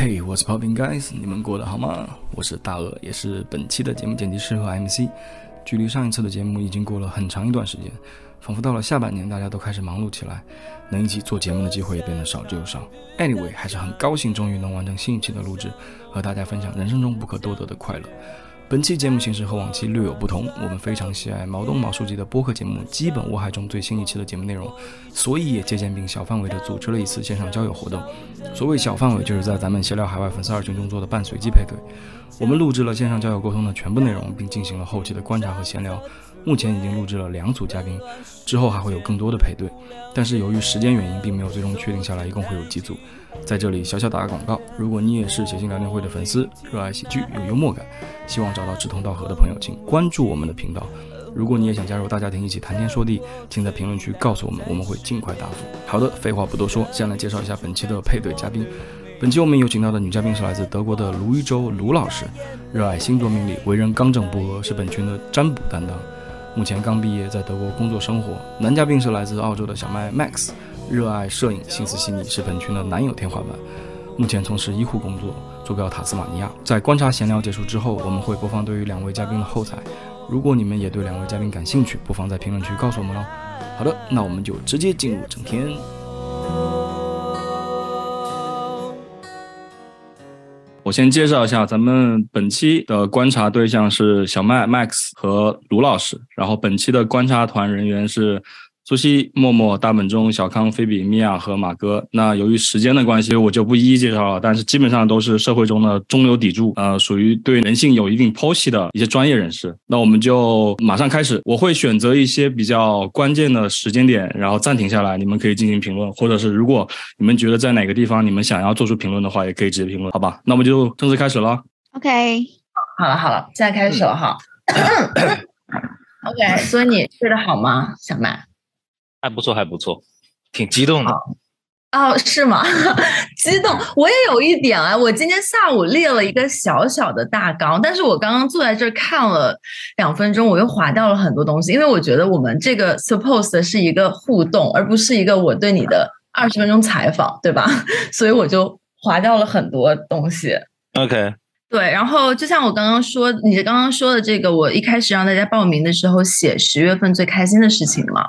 Hey, what's popping, guys？你们过得好吗？我是大鹅，也是本期的节目剪辑师和 MC。距离上一次的节目已经过了很长一段时间，仿佛到了下半年，大家都开始忙碌起来，能一起做节目的机会也变得少之又少。Anyway，还是很高兴，终于能完成新一期的录制，和大家分享人生中不可多得的快乐。本期节目形式和往期略有不同，我们非常喜爱毛东毛书记的播客节目《基本无害》中最新一期的节目内容，所以也借鉴并小范围的组织了一次线上交友活动。所谓小范围，就是在咱们闲聊海外粉丝二群中做的半随机配对。我们录制了线上交友沟通的全部内容，并进行了后期的观察和闲聊。目前已经录制了两组嘉宾，之后还会有更多的配对，但是由于时间原因，并没有最终确定下来一共会有几组。在这里小小打个广告，如果你也是写信聊天会的粉丝，热爱喜剧，有幽默感，希望找到志同道合的朋友，请关注我们的频道。如果你也想加入大家庭，一起谈天说地，请在评论区告诉我们，我们会尽快答复。好的，废话不多说，先来介绍一下本期的配对嘉宾。本期我们有请到的女嘉宾是来自德国的卢一舟卢老师，热爱星座命理，为人刚正不阿，是本群的占卜担当。目前刚毕业，在德国工作生活。男嘉宾是来自澳洲的小麦 Max，热爱摄影，心思细腻，是本群的男友天花板。目前从事医护工作，坐标塔斯马尼亚。在观察闲聊结束之后，我们会播放对于两位嘉宾的后台。如果你们也对两位嘉宾感兴趣，不妨在评论区告诉我们哦。好的，那我们就直接进入正片。我先介绍一下，咱们本期的观察对象是小麦 Max 和卢老师，然后本期的观察团人员是。苏西、默默、大本钟、小康、菲比、米娅和马哥。那由于时间的关系，我就不一一介绍了。但是基本上都是社会中的中流砥柱，呃，属于对人性有一定剖析的一些专业人士。那我们就马上开始。我会选择一些比较关键的时间点，然后暂停下来，你们可以进行评论，或者是如果你们觉得在哪个地方你们想要做出评论的话，也可以直接评论，好吧？那我们就正式开始了。OK，好了好了，现在开始了哈。OK，所以你睡得好吗，小麦？还不错，还不错，挺激动的。哦，是吗？激动，我也有一点啊。我今天下午列了一个小小的大纲，但是我刚刚坐在这儿看了两分钟，我又划掉了很多东西，因为我觉得我们这个 supposed 是一个互动，而不是一个我对你的二十分钟采访，对吧？所以我就划掉了很多东西。OK。对，然后就像我刚刚说，你刚刚说的这个，我一开始让大家报名的时候写十月份最开心的事情嘛，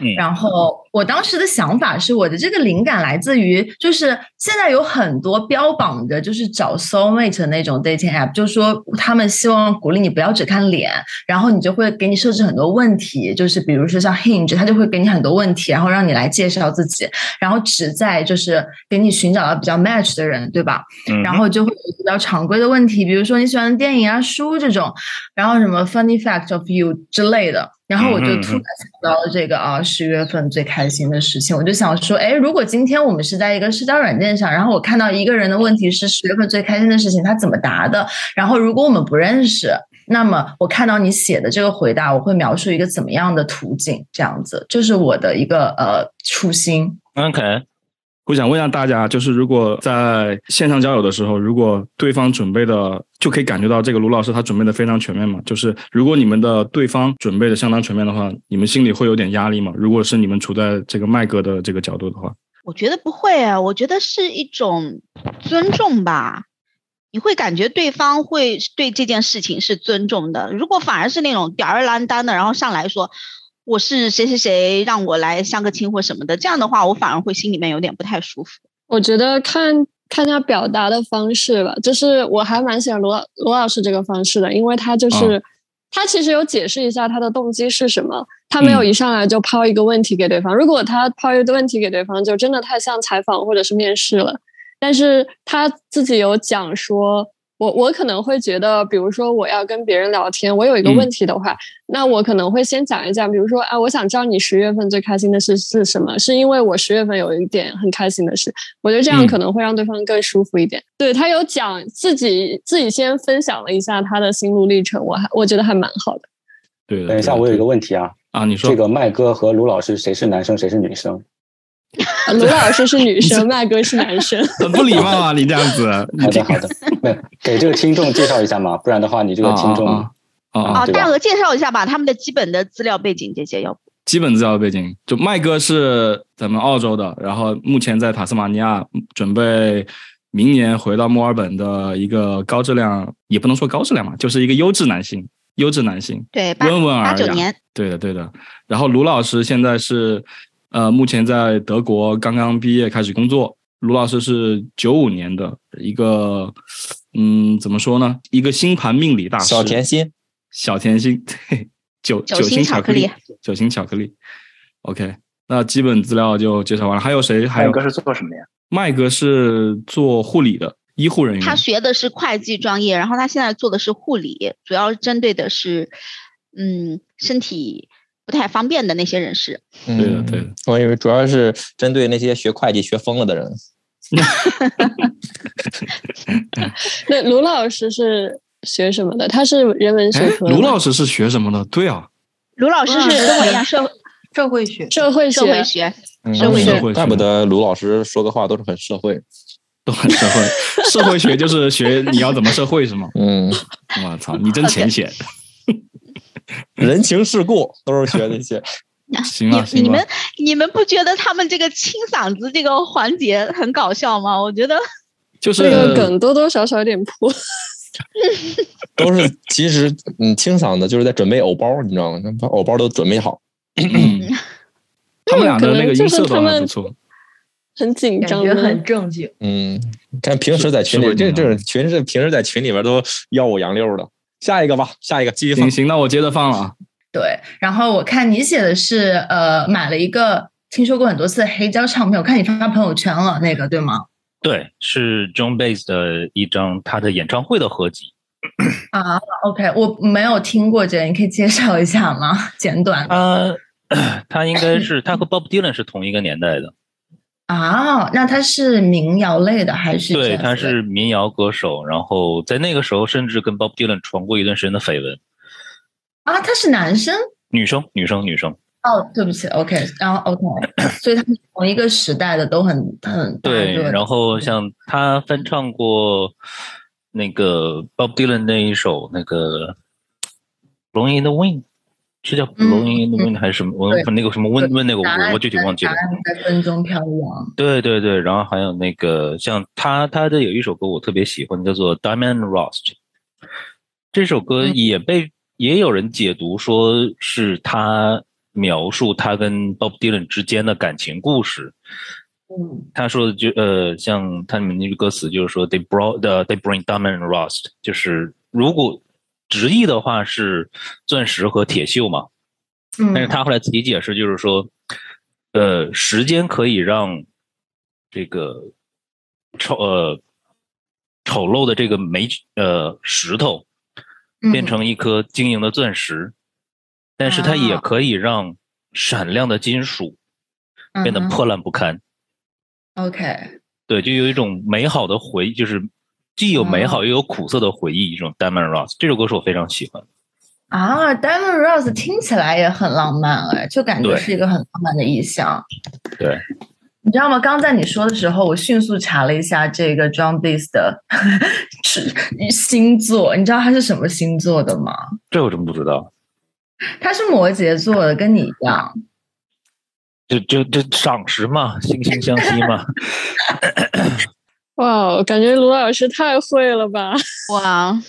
嗯，然后。我当时的想法是，我的这个灵感来自于，就是现在有很多标榜着就是找 soul mate 的那种 dating app，就是说他们希望鼓励你不要只看脸，然后你就会给你设置很多问题，就是比如说像 Hinge，他就会给你很多问题，然后让你来介绍自己，然后旨在就是给你寻找到比较 match 的人，对吧？然后就会有比较常规的问题，比如说你喜欢的电影啊、书这种，然后什么 funny fact of you 之类的。然后我就突然想到了这个啊，十月份最开心的事情，我就想说，哎，如果今天我们是在一个社交软件上，然后我看到一个人的问题是十月份最开心的事情，他怎么答的？然后如果我们不认识，那么我看到你写的这个回答，我会描述一个怎么样的途径？这样子，这是我的一个呃初心。OK。我想问一下大家，就是如果在线上交友的时候，如果对方准备的就可以感觉到这个卢老师他准备的非常全面嘛？就是如果你们的对方准备的相当全面的话，你们心里会有点压力吗？如果是你们处在这个麦哥的这个角度的话，我觉得不会啊，我觉得是一种尊重吧。你会感觉对方会对这件事情是尊重的。如果反而是那种吊儿郎当的，然后上来说。我是谁谁谁，让我来相个亲或什么的，这样的话我反而会心里面有点不太舒服。我觉得看看他表达的方式吧，就是我还蛮喜欢罗罗老师这个方式的，因为他就是他其实有解释一下他的动机是什么，他没有一上来就抛一个问题给对方。如果他抛一个问题给对方，就真的太像采访或者是面试了。但是他自己有讲说。我我可能会觉得，比如说我要跟别人聊天，我有一个问题的话，那我可能会先讲一讲，比如说啊，我想知道你十月份最开心的事是什么？是因为我十月份有一点很开心的事，我觉得这样可能会让对方更舒服一点。对他有讲自己自己先分享了一下他的心路历程，我还我觉得还蛮好的。对，等一下，我有一个问题啊啊，你说这个麦哥和卢老师谁是男生谁是女生？卢老师是女生，麦哥是男生，很不礼貌啊！你这样子，好的好的，给这个听众介绍一下嘛，不然的话你这个听众啊，啊大鹅介绍一下吧，他们的基本的资料背景这些要不？基本资料背景，就麦哥是咱们澳洲的，然后目前在塔斯马尼亚准备明年回到墨尔本的一个高质量，也不能说高质量嘛，就是一个优质男性，优质男性，对，八温文尔雅。八九年，对的，对的。然后卢老师现在是，呃，目前在德国刚刚毕业开始工作。卢老师是九五年的一个，嗯，怎么说呢？一个星盘命理大师，小甜心，小甜心，对，九九星巧克力，九星巧克力。OK，那基本资料就介绍完了。还有谁？还有麦哥是做什么呀？麦哥是做护理的，医护人员。他学的是会计专业，然后他现在做的是护理，主要针对的是，嗯，身体不太方便的那些人士。对对的，对的。我以为主要是针对那些学会计学疯了的人。那卢老师是学什么的？他是人文社哎，科。卢老师是学什么的？对啊，卢老师是跟我一样社社会学，社会社会学，社会学怪不得卢老师说的话都是很社会。都很社会。社会学就是学你要怎么社会是吗？嗯，我操，你真浅显。人情世故都是学这些。行了，你你们。你们不觉得他们这个清嗓子这个环节很搞笑吗？我觉得 就是这个梗多多少少有点破。都是其实你，清嗓子就是在准备藕包，你知道吗？把藕包都准备好。嗯他们俩的那个音色都还不错。很紧感觉张的，很正经。嗯，看平时在群里，这这种群是平时在群里边都吆五扬六的。下一个吧，下一个继续放行。行，那我接着放了啊。对，然后我看你写的是呃，买了一个听说过很多次的黑胶唱片，我看你发朋友圈了，那个对吗？对，是 John Bass 的一张他的演唱会的合集。啊，OK，我没有听过这个，你可以介绍一下吗？简短的他 他应该是他和 Bob Dylan 是同一个年代的，啊，那他是民谣类的还是？对，他是民谣歌手，然后在那个时候甚至跟 Bob Dylan 传过一段时间的绯闻。啊，他是男生女生，女生，女生。哦，对不起，OK，然后 OK，所以他们同一个时代的都很很对，然后像他翻唱过那个 Bob Dylan 那一首那个《Blowing in the Wind》，是叫《Blowing in the Wind》还是什么？我对那个什么温温那个我我具体忘记了在风中飘扬。对对对，然后还有那个像他他的有一首歌我特别喜欢，叫做《Diamond Rust》。这首歌也被、也有人解读说是他描述他跟 Bob Dylan 之间的感情故事。嗯他说的就呃，像他里面那句歌词就是说 “They brought the they bring diamond rust”，就是如果直译的话是钻石和铁锈嘛。嗯，但是他后来自己解释，就是说，呃，时间可以让这个丑呃丑陋的这个煤呃石头嗯。变成一颗晶莹的钻石，但是它也啊。可以让闪亮的金属变得破烂不堪。OK，对，就有一种美好的回忆，就是既有美好哦又有苦涩的回忆，一种 Diamond Rose。这首歌是我非常喜欢的。啊，Diamond Rose 听起来也很浪漫哎，就感觉是一个很浪漫的意象。对，你知道吗？刚在你说的时候，我迅速查了一下这个 John Bass 的 是星座，你知道他是什么星座的吗？这我真不知道。他是摩羯座的，跟你一样。就就就赏识嘛，惺惺相惜嘛。哇，感觉卢老师太会了吧！哇，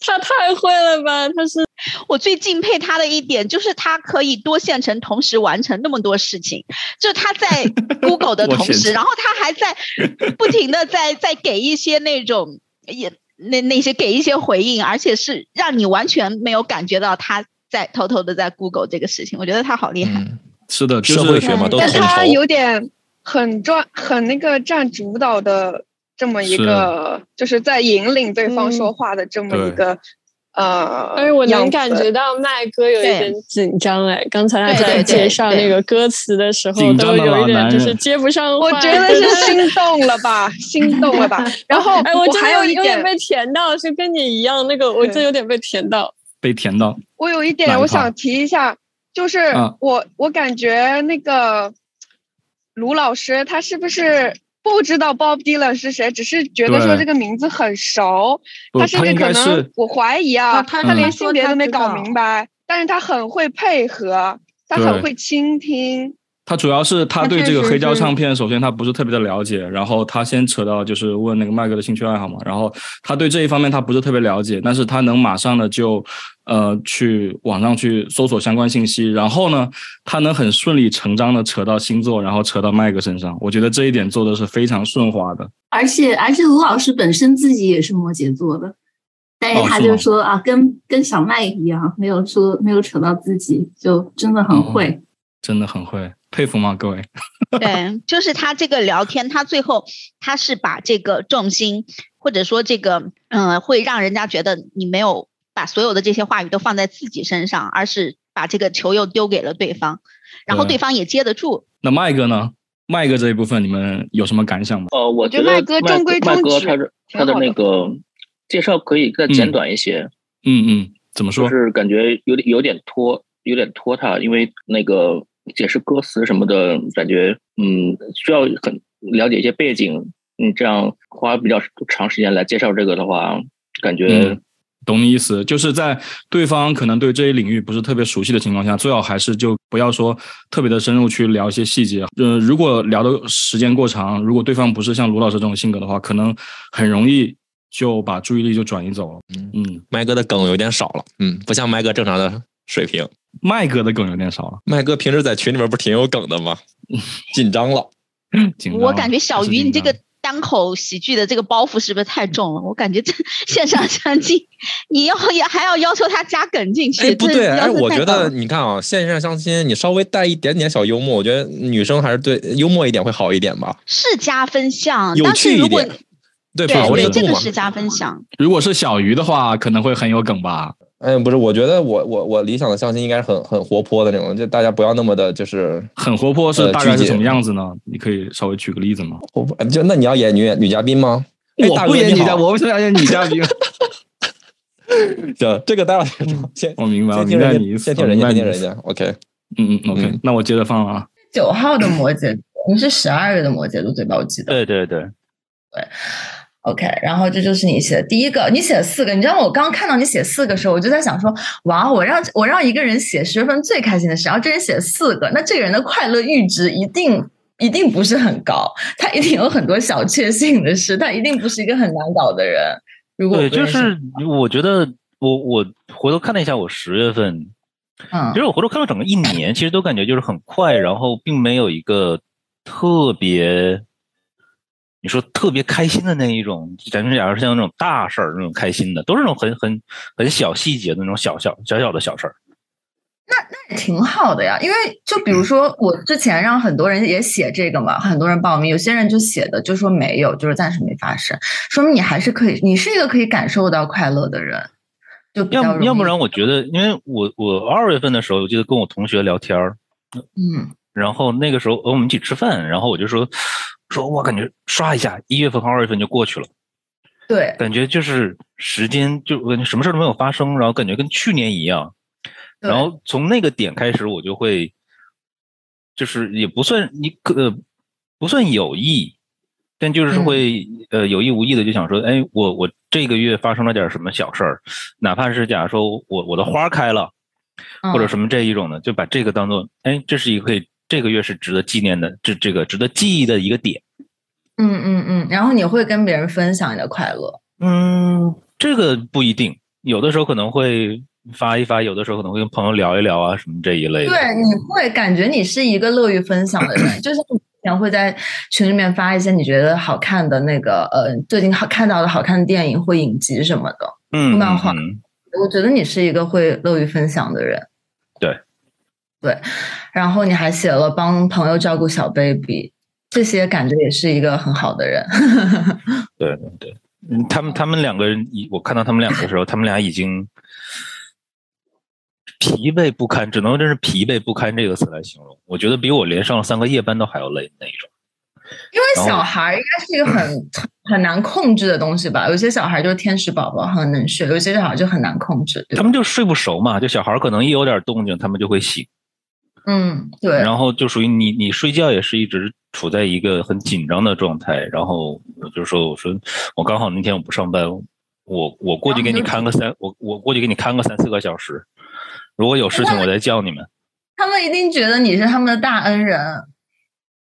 他太会了吧！他是 我最敬佩他的一点就是他可以多线程同时完成那么多事情，就他在 Google 的同时，然后他还在不停的在在给一些那种也那那些给一些回应，而且是让你完全没有感觉到他在偷偷的在 Google 这个事情，我觉得他好厉害。嗯，是的，就是社会学嘛，但他。有点很专很那个占主导的这么一个，就是在引领对方说话的这么一个、呃，但是我能感觉到麦哥有一点紧张哎，刚才他在介绍那个歌词的时候，都有一点就是接不上话。我觉得是心动了吧，心动了吧。然后哎，我还有一点，被甜到，是跟你一样，那个我对真有点被甜到。被甜到。我有一点我想提一下，就是啊我、我感觉那个卢老师他是不是不知道 Bob Dylan 是谁，只是觉得说这个名字很熟，他甚至可能我怀疑啊，啊他他连嗯性别都没搞明白，但是他很会配合，他很会倾听。他主要是他对这个黑胶唱片，首先他不是特别的了解，然后他先扯到就是问那个麦哥的兴趣爱好嘛，然后他对这一方面他不是特别了解，但是他能马上的就呃去网上去搜索相关信息，然后呢，他能很顺理成章的扯到星座，然后扯到麦哥身上，我觉得这一点做的是非常顺滑的。而且而且卢老师本身自己也是摩羯座的，但是他就说啊，跟跟小麦一样，没有说没有扯到自己，就真的哦很会。真的很会，佩服吗，各位？对，就是他这个聊天，他最后他是把这个重心，或者说这个，嗯、会让人家觉得你没有把所有的这些话语都放在自己身上，而是把这个球又丢给了对方，然后对对方也接得住。那麦哥呢？麦哥这一部分你们有什么感想吗？呃，我觉觉得麦哥中规麦中矩哥他的他的那个介绍可以再简短一些，嗯嗯，怎么说？就是感觉有点有点拖，有点拖沓，因为那个解释歌词什么的，感觉嗯需要很了解一些背景，嗯，这样花比较长时间来介绍这个的话，感觉嗯懂你意思，就是在对方可能对这一领域不是特别熟悉的情况下，最好还是就不要说特别的深入去聊一些细节。呃，如果聊的时间过长，如果对方不是像卢老师这种性格的话，可能很容易就把注意力就转移走了。嗯，麦哥的梗有点少了，嗯，不像麦哥正常的水平。麦哥的梗有点少了，麦哥平时在群里面不是挺有梗的吗？紧张了，紧张了我感觉小鱼，你这个单口喜剧的这个包袱是不是太重了？我感觉这线上相亲，你要也还要要求他加梗进去，哎，不对，哎，我觉得你看啊，线上相亲你稍微带一点点小幽默，我觉得女生还是对幽默一点会好一点吧，是加分项，有但是如果趣一点，对，对把握这对，这度嘛。个是加分项。如果是小鱼的话，可能会很有梗吧。哎，不是，我觉得我我我理想的相亲应该是很很活泼的那种，就大家不要那么的，就是很活泼是大概是什么样子呢？你可以稍微举个例子吗？活泼。就那你要演女女嘉宾吗？哎我不演女嘉，我为什么要演女嘉宾？行，这个待会先我明白，我先听人家，先听人家。OK，嗯嗯，OK，、嗯那我接着放了啊。九号的摩羯座，你是十二月的摩羯座对吧？我记得。对对对对，OK，然后这就是你写的第一个，你写了四个。你知道吗我刚看到你写四个的时候，我就在想说，哇，我让我让一个人写十月份最开心的事，然后这人写了四个，那这个人的快乐阈值一定一定不是很高，他一定有很多小确幸的事，他一定不是一个很难搞的人。如果对，就是我觉得我我回头看了一下我十月份，嗯其实我回头看了整个一年，其实都感觉就是很快，然后并没有一个特别，你说特别开心的那一种，咱们假如像那种大事儿那种开心的，都是那种很很很小细节的那种小小小小的小事儿。那那也挺好的呀，因为就比如说我之前让很多人也写这个嘛，很多人报名，有些人就写的就说没有，就是暂时没发生，说明你还是可以，你是一个可以感受到快乐的人，就比较要要不然我觉得，因为我我二月份的时候，我记得跟我同学聊天儿，嗯然后那个时候呃我们一起吃饭，然后我就说说我感觉刷一下，一月份和二月份就过去了。对，感觉就是时间就感觉什么事都没有发生，然后感觉跟去年一样。然后从那个点开始，我就会，就是也不算你可、呃、不算有意，但就是嗯会、呃有意无意的就想说，哎，我我这个月发生了点什么小事儿，哪怕是假如说我我的花开了，或者嗯什么这一种的，就把这个当做，哎，这是一个可以这个月是值得纪念的，这这个值得记忆的一个点。嗯嗯嗯，然后你会跟别人分享你的快乐，嗯，这个不一定，有的时候可能会发一发，有的时候可能会跟朋友聊一聊啊，什么这一类的。对，你会感觉你是一个乐于分享的人，就是你之前会在群里面发一些你觉得好看的那个呃最近好看到的好看的电影或影集什么的，嗯，漫画我觉得你是一个会乐于分享的人。对，对，然后你还写了帮朋友照顾小 baby，这些感觉也是一个很好的人。对对对，嗯，他们他们两个人，已我看到他们两个的时候，他们俩已经疲惫不堪，只能真是疲惫不堪这个词来形容。我觉得比我连上了三个夜班都还要累那一种。因为小孩应该是一个很很难控制的东西吧，有些小孩就是天使宝宝，很能睡；有些小孩就很难控制。他们就睡不熟嘛，就小孩儿可能一有点动静，他们就会醒，嗯，对，然后就属于你你睡觉也是一直处在一个很紧张的状态。然后我就说我说我刚好那天我不上班，我我过去给你看个三我我过去给你看个三四个小时，如果有事情我再叫你们。他们一定觉得你是他们的大恩人。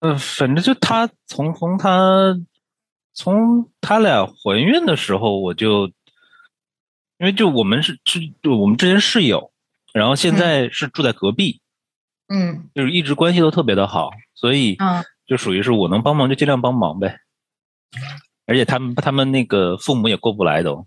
呃，反正就他从从他从他俩怀孕的时候，我就因为就我们是是就我们之前室友，然后现在是住在隔壁，嗯就是一直关系都特别的好，所以嗯就属于是我能帮忙就尽量帮忙呗。而且他们他们那个父母也过不来都，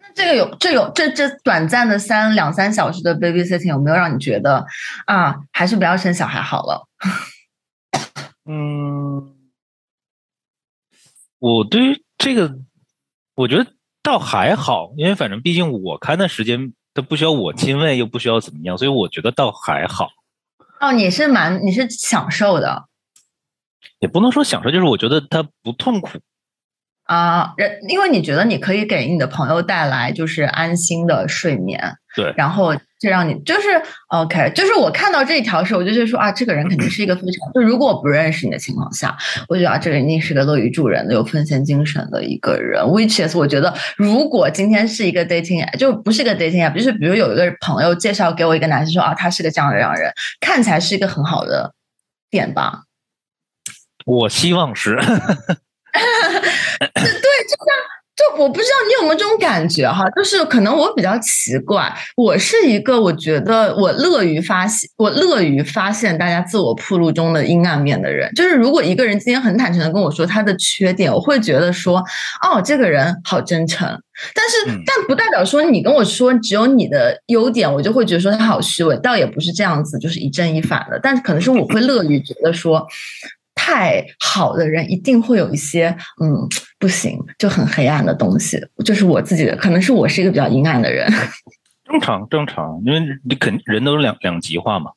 那这个有这有这这短暂的三两三小时的 babysitting 有没有让你觉得啊，还是不要生小孩好了？嗯，我对于这个，我觉得倒还好，因为反正毕竟我看的时间，它不需要我亲喂，又不需要怎么样，所以我觉得倒还好，哦，你是蛮你是享受的也不能说享受，就是我觉得它不痛苦。啊，人因为你觉得你可以给你的朋友带来就是安心的睡眠，对，然后这让你就是 OK，就是我看到这一条时，候，我就觉得说啊，这个人肯定是一个非常，就如果我不认识你的情况下，我觉得啊，这个人一定是个乐于助人的、有奉献精神的一个人。Which is，我觉得如果今天是一个 dating app，就不是个 dating app，就是比如有一个朋友介绍给我一个男生说啊，他是个这样的这样人，看起来是一个很好的点吧。我希望是，对，就像就我不知道你有没有这种感觉哈，就是可能我比较奇怪，我是一个我觉得我乐于发现，我乐于发现大家自我铺路中的阴暗面的人。就是如果一个人今天很坦诚的跟我说他的缺点，我会觉得说，哦，这个人好真诚。但是，嗯但不代表说你跟我说只有你的优点，我就会觉得说他好虚伪，倒也不是这样子，就是一正一反的。但是可能是我会乐于觉得说。太好的人一定会有一些嗯不行就很黑暗的东西，就是我自己的，可能是我是一个比较阴暗的人。正常正常，因为你肯人都是两两极化嘛，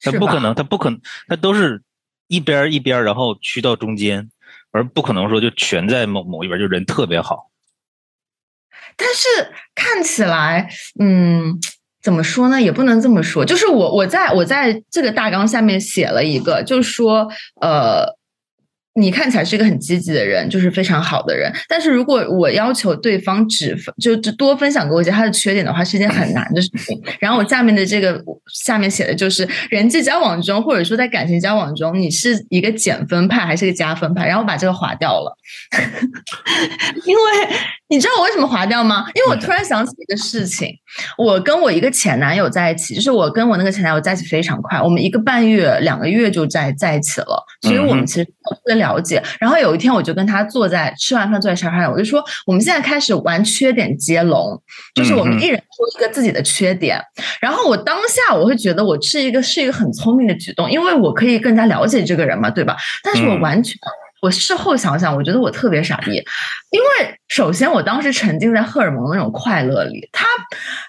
他不可能，他不可能，他都是一边儿一边儿，然后去到中间，而不可能说就全在某某一边，就人特别好。但是看起来，嗯，怎么说呢？也不能这么说。就是我我在我在这个大纲下面写了一个，就是说，呃。你看起来是一个很积极的人，就是非常好的人。但是如果我要求对方只分就就多分享给我一些他的缺点的话，是一件很难的事情。然后我下面的这个下面写的就是人际交往中，或者说在感情交往中，你是一个减分派还是一个加分派？然后我把这个划掉了，因为你知道我为什么划掉吗？因为我突然想起一个事情，我跟我一个前男友在一起，就是我跟我那个前男友在一起非常快，我们一个半月、两个月就在在一起了，所以我们其实特别了解。然后有一天，我就跟他坐在吃完饭坐在沙发上，我就说我们现在开始玩缺点接龙，就是我们一人说一个自己的缺点。然后我当下我会觉得我是一个是一个很聪明的举动，因为我可以更加了解这个人嘛，对吧？但是我完全。我事后想想，我觉得我特别傻逼，因为首先我当时沉浸在荷尔蒙那种快乐里，他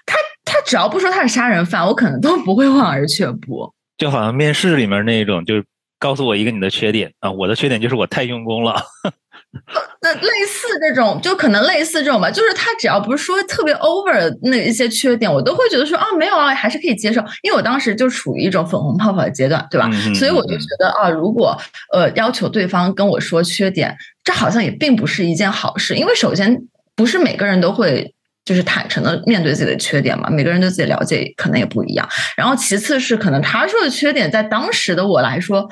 他他只要不说他是杀人犯，我可能都不会望而却步。就好像面试里面那种，就是告诉我一个你的缺点啊，我的缺点就是我太用功了。那类似这种，就可能类似这种吧，就是他只要不是说特别 over 那一些缺点，我都会觉得说啊，没有啊，还是可以接受。因为我当时就处于一种粉红泡泡的阶段，对吧？所以我就觉得啊，如果呃要求对方跟我说缺点，这好像也并不是一件好事，因为首先不是每个人都会。就是坦诚的面对自己的缺点嘛，每个人对自己了解可能也不一样。然后其次是可能他说的缺点，在当时的我来说。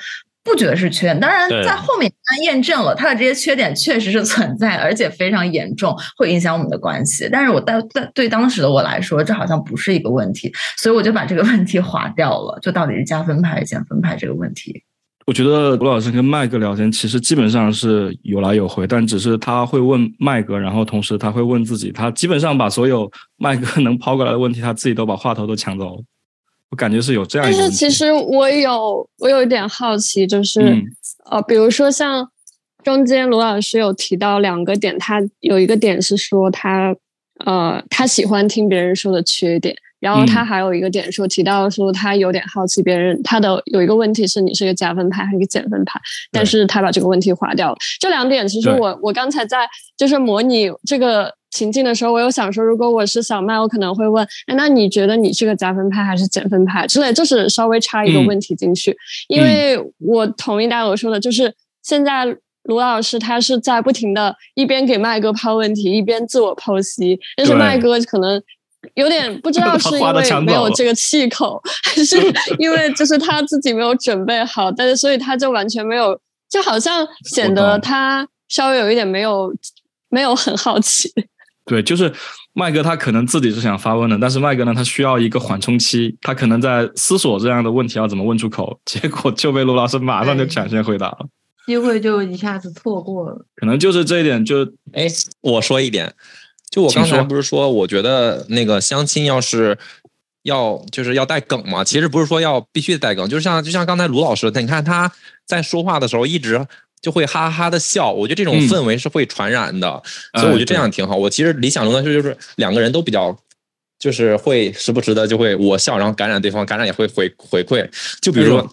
不觉得是缺点，当然在后面验证了他的这些缺点确实是存在，而且非常严重，会影响我们的关系。但是我在在对当时的我来说，这好像不是一个问题，所以我就把这个问题划掉了。就到底是加分派还是减分派这个问题。我觉得罗老师跟麦哥聊天，其实基本上是有来有回，但只是他会问麦哥，然后同时他会问自己，他基本上把所有麦哥能抛过来的问题，他自己都把话头都抢走了。我感觉是有这样一但。是其实我有我有一点好奇，就是、嗯呃，比如说像中间卢老师有提到两个点，他有一个点是说他呃他喜欢听别人说的缺点，然后他嗯。还有一个点说提到说他有点好奇别人他的有一个问题是你是一个加分派还是一个减分派，但是他把这个问题划掉了。这两点其实我我刚才在就是模拟这个情境的时候，我有想说，如果我是小麦，我可能会问，哎，那你觉得你是个加分派还是减分派之类，就是稍微插一个嗯。问题进去，因为我同意大家我说的，就是现在卢老师他是在不停的一边给麦哥抛问题，一边自我剖析，但是麦哥可能。有点不知 道是因为没有这个气口，还是 因为就是他自己没有准备好，但是所以他就完全没有，就好像显得他稍微有一点没有没有很好奇。对，就是麦哥他可能自己是想发问的，但是麦哥呢，他需要一个缓冲期，他可能在思索这样的问题要怎么问出口，结果就被卢老师马上就抢先回答了，机会就一下子错过了。可能就是这一点，就哎，我说一点。就我刚才不是说，我觉得那个相亲要是要就是要带梗嘛，其实不是说要必须带梗，就像就像刚才卢老师，你看他在说话的时候一直就会哈哈的笑，我觉得这种氛围是会传染的，所以我觉得这样挺好。我其实理想中的是就是两个人都比较，就是会时不时的就会我笑，然后感染对方，感染也会回回馈。就比如说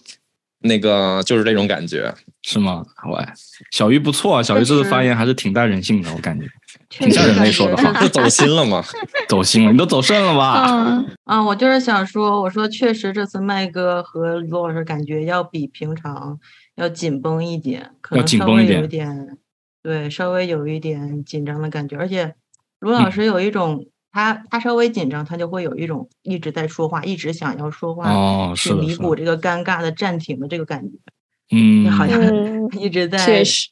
那个就是这种感觉，是吗？喂，小鱼不错啊，小鱼这次发言还是挺带人性的，我感觉。挺像人类说的话，不 走心了吗？走心了，你都走肾了吧？嗯啊，我就是想说，我说确实这次麦哥和罗老师感觉要比平常要紧绷一点，可能稍微有一点，对，稍微有一点紧张的感觉。而且罗老师有一种，他他稍微紧张，他就会有一种一直在说话，一直想要说话，去弥补这个尴尬的暂停的这个感觉。嗯，好像一直在，确实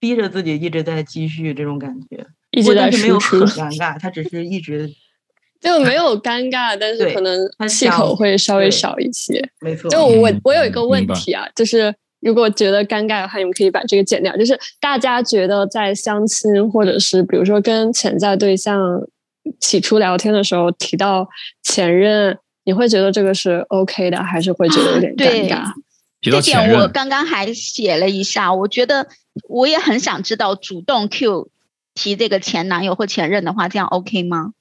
逼着自己一直在继续这种感觉。一直在没有很 尴尬，他只是一直 就没有尴尬，但是可能气口会稍微少一些。没错，就我我有一个问题啊，就是如果觉得尴尬的话，你们可以把这个剪掉。就是大家觉得在相亲或者是比如说跟潜在对象起初聊天的时候提到前任，你会觉得这个是 OK 的，还是会觉得有点尴尬？这点我刚刚还写了一下，我觉得我也很想知道主动 Q。提这个前男友或前任的话，这样 OK 吗？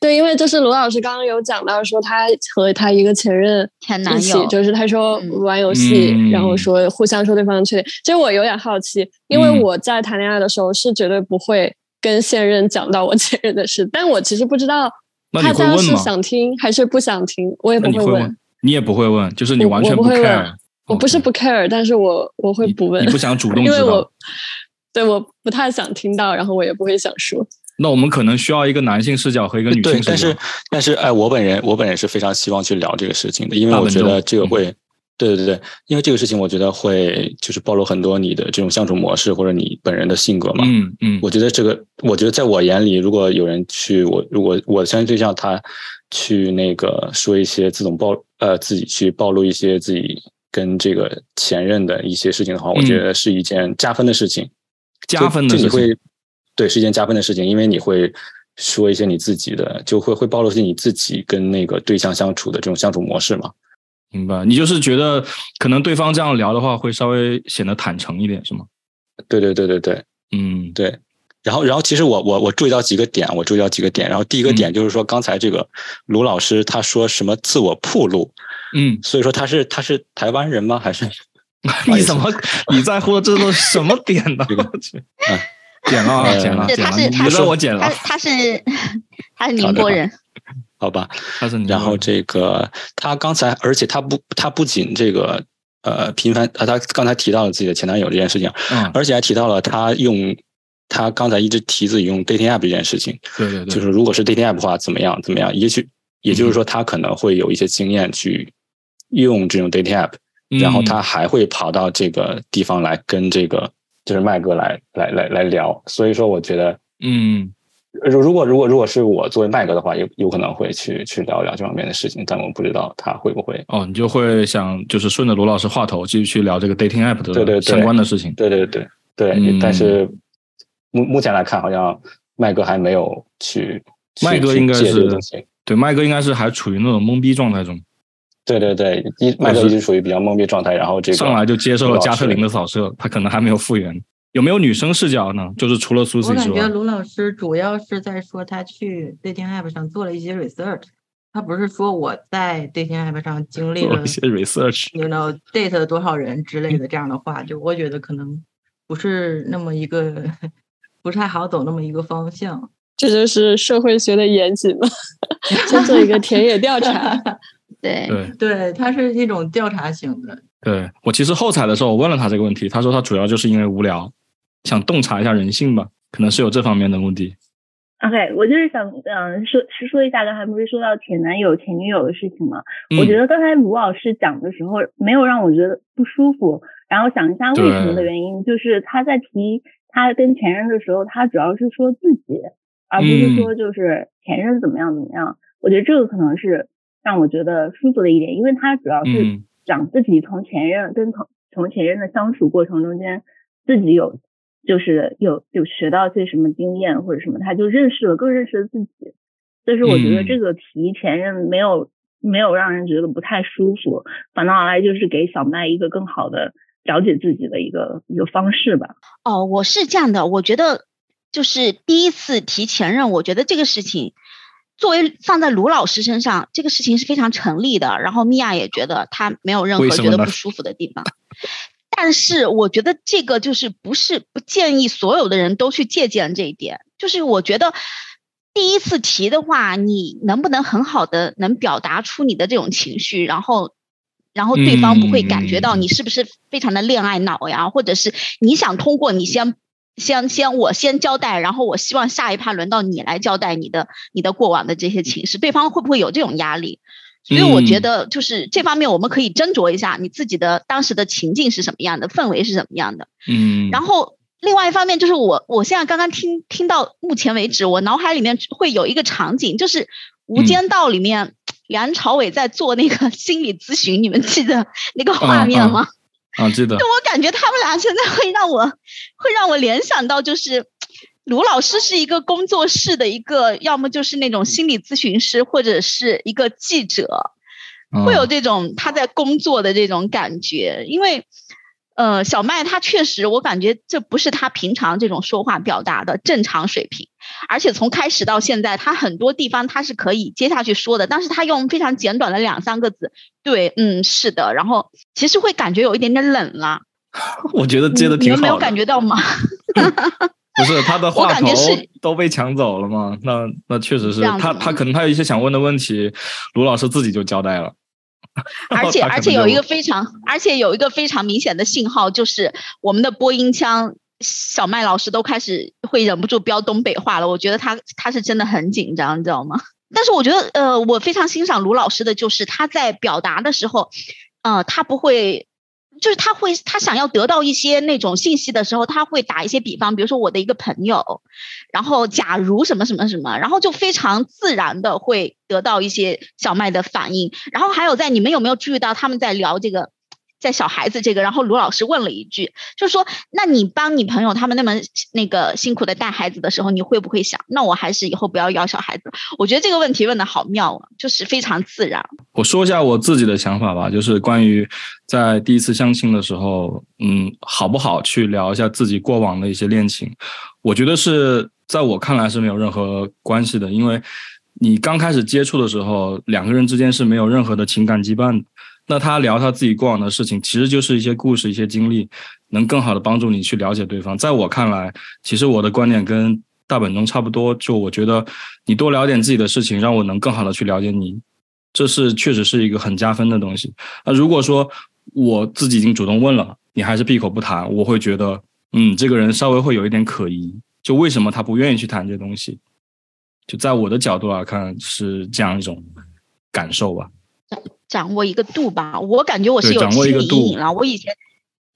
对，因为就是罗老师刚刚有讲到说，他和他一个前任前男友，就是他说玩游戏，然后说互相说对方的缺点。其实我有点好奇，因为我在谈恋爱的时候是绝对不会跟现任讲到我前任的事，但我其实不知道他家是想听还是不想听，我也不会问。你也不会问，就是你完全不 care。我不是不 care，但是我我会不问。你不想主动因为我。对，我不太想听到，然后我也不会想说。那我们可能需要一个男性视角和一个女性视角。但是，但是，哎，我本人，我本人是非常希望去聊这个事情的，因为我觉得这个会，对对对，因为这个事情，我觉得会就是暴露很多你的这种相处模式或者你本人的性格嘛。嗯嗯。我觉得这个，我觉得在我眼里，如果有人去我，如果我相亲对象他去那个说一些自动暴，呃，自己去暴露一些自己跟这个前任的一些事情的话，我觉得是一件加分的事情。加分的就你会对是一件加分的事情，因为你会说一些你自己的，就会会暴露出你自己跟那个对象相处的这种相处模式嘛。明白？你就是觉得可能对方这样聊的话，会稍微显得坦诚一点，是吗？对对对对对，嗯，对。然后然后其实我我我注意到几个点，我注意到几个点。然后第一个点就是说，刚才这个卢老师他说什么自我铺路，嗯，所以说他是他是台湾人吗？还是？你怎么你在乎这都什么点呢？我去，剪了，剪了，剪了。你说我剪了？他是他是宁波人，好吧？他是。然后这个他刚才，而且他不，他不仅这个呃频繁啊，他刚才提到了自己的前男友这件事情，嗯，而且还提到了他用他刚才一直提自己用 dating app 这件事情，对对对，就是如果是 dating app 的话，怎么样怎么样？也许也就是说，他可能会有一些经验去用这种 dating app。然后他还会跑到这个地方来跟这个就是麦哥来来来来聊，所以说我觉得，嗯，如如果如果如果是我作为麦哥的话，有有可能会去去聊聊这方面的事情，但我不知道他会不会。哦，你就会想就是顺着罗老师话头继续去聊这个 dating app 的对对相关的事情。对对对对，但是目目前来看，好像麦哥还没有去。麦哥应该是对麦哥应该是还处于那种懵逼状态中。对对对，一麦克一直处于比较懵逼状态，然后这个上来就接受了加特林的扫射，他可能还没有复原。有没有女生视角呢？就是除了苏西之外，我感觉卢老师主要是在说他去 dating app 上做了一些 research，他不是说我在 dating app 上经历了一些 research，you know date 了多少人之类的这样的话，就我觉得可能不是那么一个不太好走那么一个方向。这就是社会学的严谨嘛，先做一个田野调查。对对对，它是一种调查型的。对我其实后采的时候，我问了他这个问题，他说他主要就是因为无聊，想洞察一下人性吧，可能是有这方面的目的。OK，我就是想，嗯，说是说一下，刚才不是说到前男友、前女友的事情吗？我觉得刚才卢老师讲的时候，没有让我觉得不舒服。然后想一下为什么的原因，就是他在提他跟前任的时候，他主要是说自己，而不是说就是前任怎么样怎么样。我觉得这个可能是让我觉得舒服的一点，因为他主要是讲自己从前任跟从从前任的相处过程中间，自己有。就是有有学到些什么经验或者什么，他就认识了更认识了自己。但是我觉得这个提前任没有没有让人觉得不太舒服，反倒来就是给小麦一个更好的了解自己的一个一个方式吧。哦，我是这样的，我觉得就是第一次提前任，我觉得这个事情作为放在卢老师身上，这个事情是非常成立的。然后米娅也觉得他没有任何觉得不舒服的地方。但是我觉得这个就是不是不建议所有的人都去借鉴这一点。就是我觉得第一次提的话，你能不能很好的能表达出你的这种情绪，然后然后对方不会感觉到你是不是非常的恋爱脑呀，或者是你想通过你先先先我先交代，然后我希望下一趴轮到你来交代你的你的过往的这些情绪，对方会不会有这种压力？所以我觉得，就是这方面我们可以斟酌一下，你自己的当时的情境是什么样的，氛围是什么样的。嗯。然后，另外一方面就是我，我现在刚刚听听到目前为止，我脑海里面会有一个场景，就是《无间道》里面 梁朝伟在做那个心理咨询，你们记得那个画面吗？啊，记得。就我感觉他们俩现在会让我，会让我联想到就是。卢老师是一个工作室的一个，要么就是那种心理咨询师，或者是一个记者，会有这种他在工作的这种感觉。因为，呃，小麦他确实，我感觉这不是他平常这种说话表达的正常水平，而且从开始到现在，他很多地方他是可以接下去说的，但是他用非常简短的两三个字，对，嗯，是的，然后其实会感觉有一点点冷了。我觉得接的 挺好。你们没有感觉到吗？不是他的话头都被抢走了吗？那那确实是他他可能他有一些想问的问题，卢老师自己就交代了。而且而且有一个非常而且有一个非常明显的信号，就是我们的播音腔小麦老师都开始会忍不住飙东北话了。我觉得他他是真的很紧张，你知道吗？但是我觉得呃，我非常欣赏卢老师的就是他在表达的时候，呃，他不会。就是他会，他想要得到一些那种信息的时候，他会打一些比方，比如说我的一个朋友，然后假如什么什么什么，然后就非常自然的会得到一些小麦的反应。然后还有在你们有没有注意到他们在聊这个？在小孩子这个，然后卢老师问了一句，就说，那你帮你朋友他们那么那个辛苦的带孩子的时候，你会不会想，那我还是以后不要要小孩子？我觉得这个问题问的好妙啊，就是非常自然。我说一下我自己的想法吧，就是关于在第一次相亲的时候，嗯，好不好去聊一下自己过往的一些恋情？我觉得是在我看来是没有任何关系的，因为你刚开始接触的时候，两个人之间是没有任何的情感羁绊。那他聊他自己过往的事情，其实就是一些故事、一些经历，能更好的帮助你去了解对方。在我看来，其实我的观点跟大本钟差不多。就我觉得，你多聊点自己的事情，让我能更好的去了解你，这是确实是一个很加分的东西。那如果说我自己已经主动问了，你还是闭口不谈，我会觉得，嗯，这个人稍微会有一点可疑。就为什么他不愿意去谈这东西？就在我的角度来看，是这样一种感受吧。掌握一个度吧，我感觉我是有心理阴影了。我以前，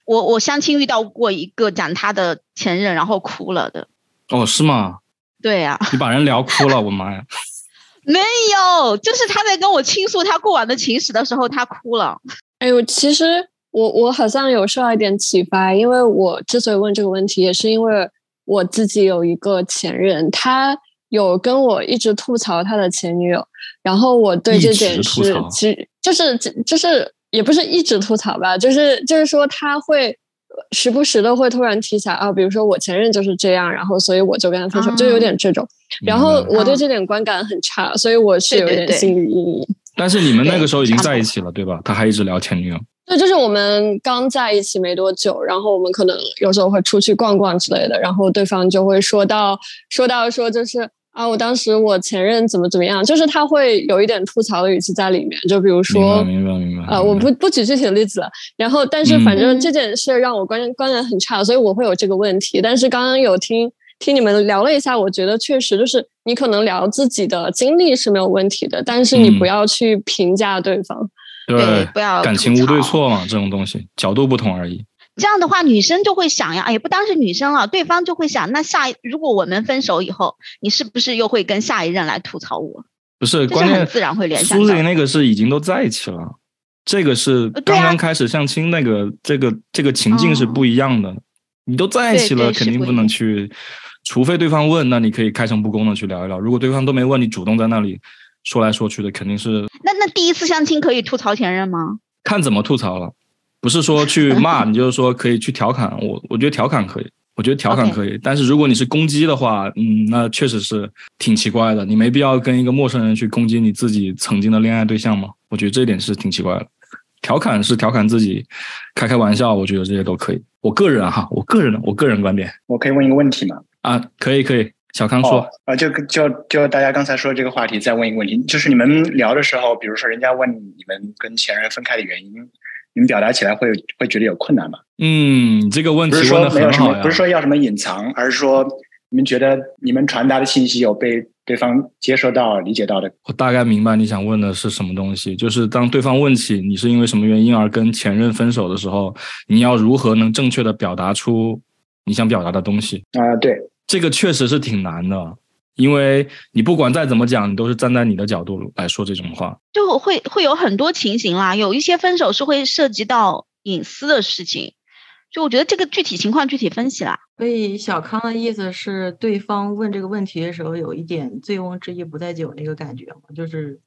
我我相亲遇到过一个讲他的前任，然后哭了的。哦，是吗？对呀。你把人聊哭了，我妈呀！没有，就是他在跟我倾诉他过往的情史的时候，他哭了。哎呦，其实我我好像有受到一点启发，因为我之所以问这个问题，也是因为我自己有一个前任，他有跟我一直吐槽他的前女友。然后我对这件事，其实就是就是也不是一直吐槽吧，就是就是说他会时不时的会突然提起来啊，比如说我前任就是这样，然后所以我就跟他分手，就有点这种。然后我对这点观感很差，所以我是有点心理阴影。但是你们那个时候已经在一起了，对吧？他还一直聊前女友。对，就是我们刚在一起没多久，然后我们可能有时候会出去逛逛之类的，然后对方就会说到说到说就是。啊，我当时我前任怎么怎么样，就是他会有一点吐槽的语气在里面，就比如说，明白明白。啊，我不不举具体的例子了。然后，但是反正这件事让我观观感很差，所以我会有这个问题。但是刚刚有听听你们聊了一下，我觉得确实就是你可能聊自己的经历是没有问题的，但是你不要去评价对方。对，不要感情无对错嘛，这种东西角度不同而已。这样的话，女生就会想呀，也不单是女生了，对方就会想，那下一如果我们分手以后，你是不是又会跟下一任来吐槽我？不是，关键自然会联想。苏子那个是已经都在一起了，这个是刚刚开始相亲那个，这个这个情境是不一样的。你都在一起了，肯定不能去，除非对方问，那你可以开诚布公的去聊一聊。如果对方都没问，你主动在那里说来说去的，肯定是。那那第一次相亲可以吐槽前任吗？看怎么吐槽了。不是说去骂 你，就是说可以去调侃我。我觉得调侃可以，我觉得调侃可以。但是如果你是攻击的话，嗯，那确实是挺奇怪的。你没必要跟一个陌生人去攻击你自己曾经的恋爱对象嘛？我觉得这一点是挺奇怪的。调侃是调侃自己，开开玩笑，我觉得这些都可以。我个人哈，我个人我个人观点，我可以问一个问题吗？啊，可以可以。小康说啊，就就就大家刚才说这个话题，再问一个问题，就是你们聊的时候，比如说人家问你们跟前任分开的原因。你们表达起来会会觉得有困难吗？嗯，这个问题问的很好不是说要什么隐藏，而是说你们觉得你们传达的信息有被对方接收到、理解到的。我大概明白你想问的是什么东西，就是当对方问起你是因为什么原因而跟前任分手的时候，你要如何能正确的表达出你想表达的东西？啊，对，这个确实是挺难的。因为你不管再怎么讲，你都是站在你的角度来说这种话，就会会有很多情形啦。有一些分手是会涉及到隐私的事情，就我觉得这个具体情况具体分析啦。所以小康的意思是，对方问这个问题的时候，有一点醉翁之意不在酒那个感觉嘛，就是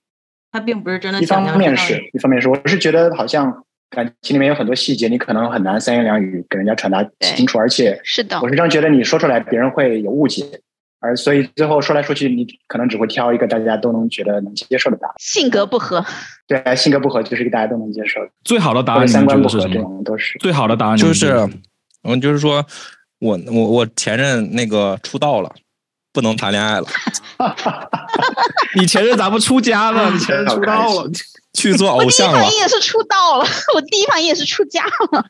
他并不是真的。一方面是一方面是，我是觉得好像感情里面有很多细节，你可能很难三言两语给人家传达清楚，而且是的，我是这样觉得，你说出来别人会有误解。而所以最后说来说去，你可能只会挑一个大家都能觉得能接受的答案。性格不合，对，性格不合就是一个大家都能接受的。最好的答案，三观不合这种都是最好的答案。就是，嗯，就是说我我我前任那个出道了，不能谈恋爱了。你前任咋不出家呢？你前任出道了，去做偶像了。我第一反应也是出道了，我第一反应也是出家了。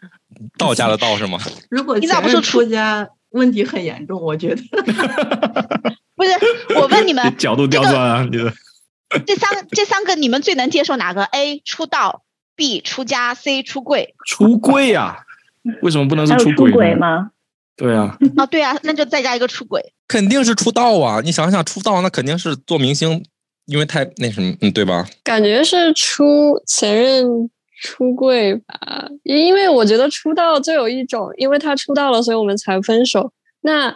道家的道是吗？如果你咋不说出家？问题很严重，我觉得。不是，我问你们，角度刁钻啊！你的这三这三个，你们最能接受哪个？A 出道，B 出家，C 出柜。出柜呀？为什么不能是出轨吗？对啊。啊，对啊，那就再加一个出轨。肯定是出道啊！你想想，出道那肯定是做明星，因为太那什么，嗯，对吧？感觉是出前任。出柜吧，因为我觉得出道就有一种，因为他出道了，所以我们才分手。那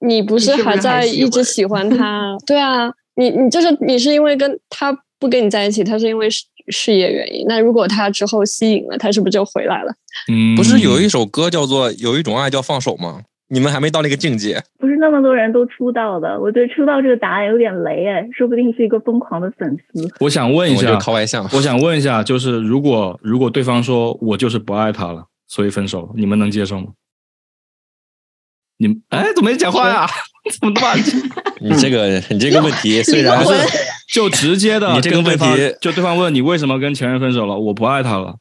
你不是还在一直喜欢 他？对啊，你你就是你是因为跟他不跟你在一起，他是因为事事业原因。那如果他之后吸引了，他是不是就回来了？嗯，不是有一首歌叫做《有一种爱叫放手》吗？你们还没到那个境界，不是那么多人都出道的。我对出道这个答案有点雷哎，说不定是一个疯狂的粉丝。我想问一下，靠外向。我想问一下，就是如果如果对方说我就是不爱他了，所以分手，你们能接受吗？你们哎，怎么没讲话呀？怎么安静？你这个你这个问题虽然是就直接的，你这个问题 就对方问你为什么跟前任分手了，我不爱他了，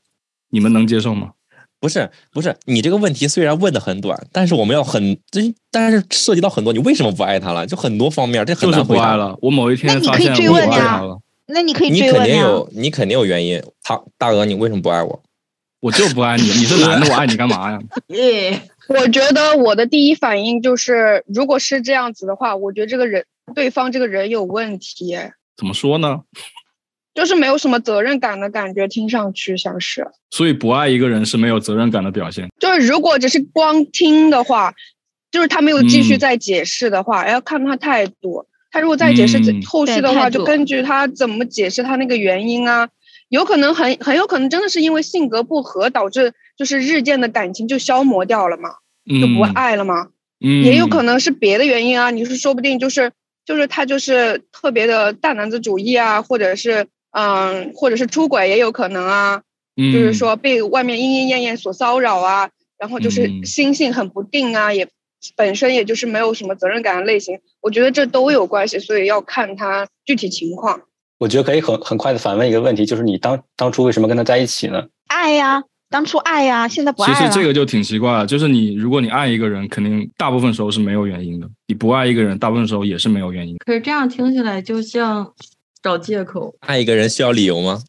你们能接受吗？不是不是，你这个问题虽然问的很短，但是我们要很这，但是涉及到很多，你为什么不爱他了？就很多方面，这很难回答了。我某一天发现我不爱他了，那你可以你肯定有，你肯定有原因。他大鹅，你为什么不爱我？我就不爱你，你是男的，我爱你干嘛呀？耶，我觉得我的第一反应就是，如果是这样子的话，我觉得这个人对方这个人有问题。怎么说呢？就是没有什么责任感的感觉，听上去像是。所以不爱一个人是没有责任感的表现。就是如果只是光听的话，就是他没有继续再解释的话，要看他态度。他如果再解释后续的话，就根据他怎么解释他那个原因啊，有可能很很有可能真的是因为性格不合导致就是日渐的感情就消磨掉了嘛，就不爱了嘛。嗯。也有可能是别的原因啊，你是说不定就是就是他就是特别的大男子主义啊，或者是。嗯，或者是出轨也有可能啊，就是说被外面莺莺燕燕所骚扰啊，然后就是心性很不定啊，也本身也就是没有什么责任感的类型，我觉得这都有关系，所以要看他具体情况。我觉得可以很很快的反问一个问题，就是你当当初为什么跟他在一起呢？爱呀，当初爱呀，现在不爱了。其实这个就挺奇怪了，就是你如果你爱一个人，肯定大部分时候是没有原因的；你不爱一个人，大部分时候也是没有原因。可是这样听起来就像找借口。爱一个人需要理由吗？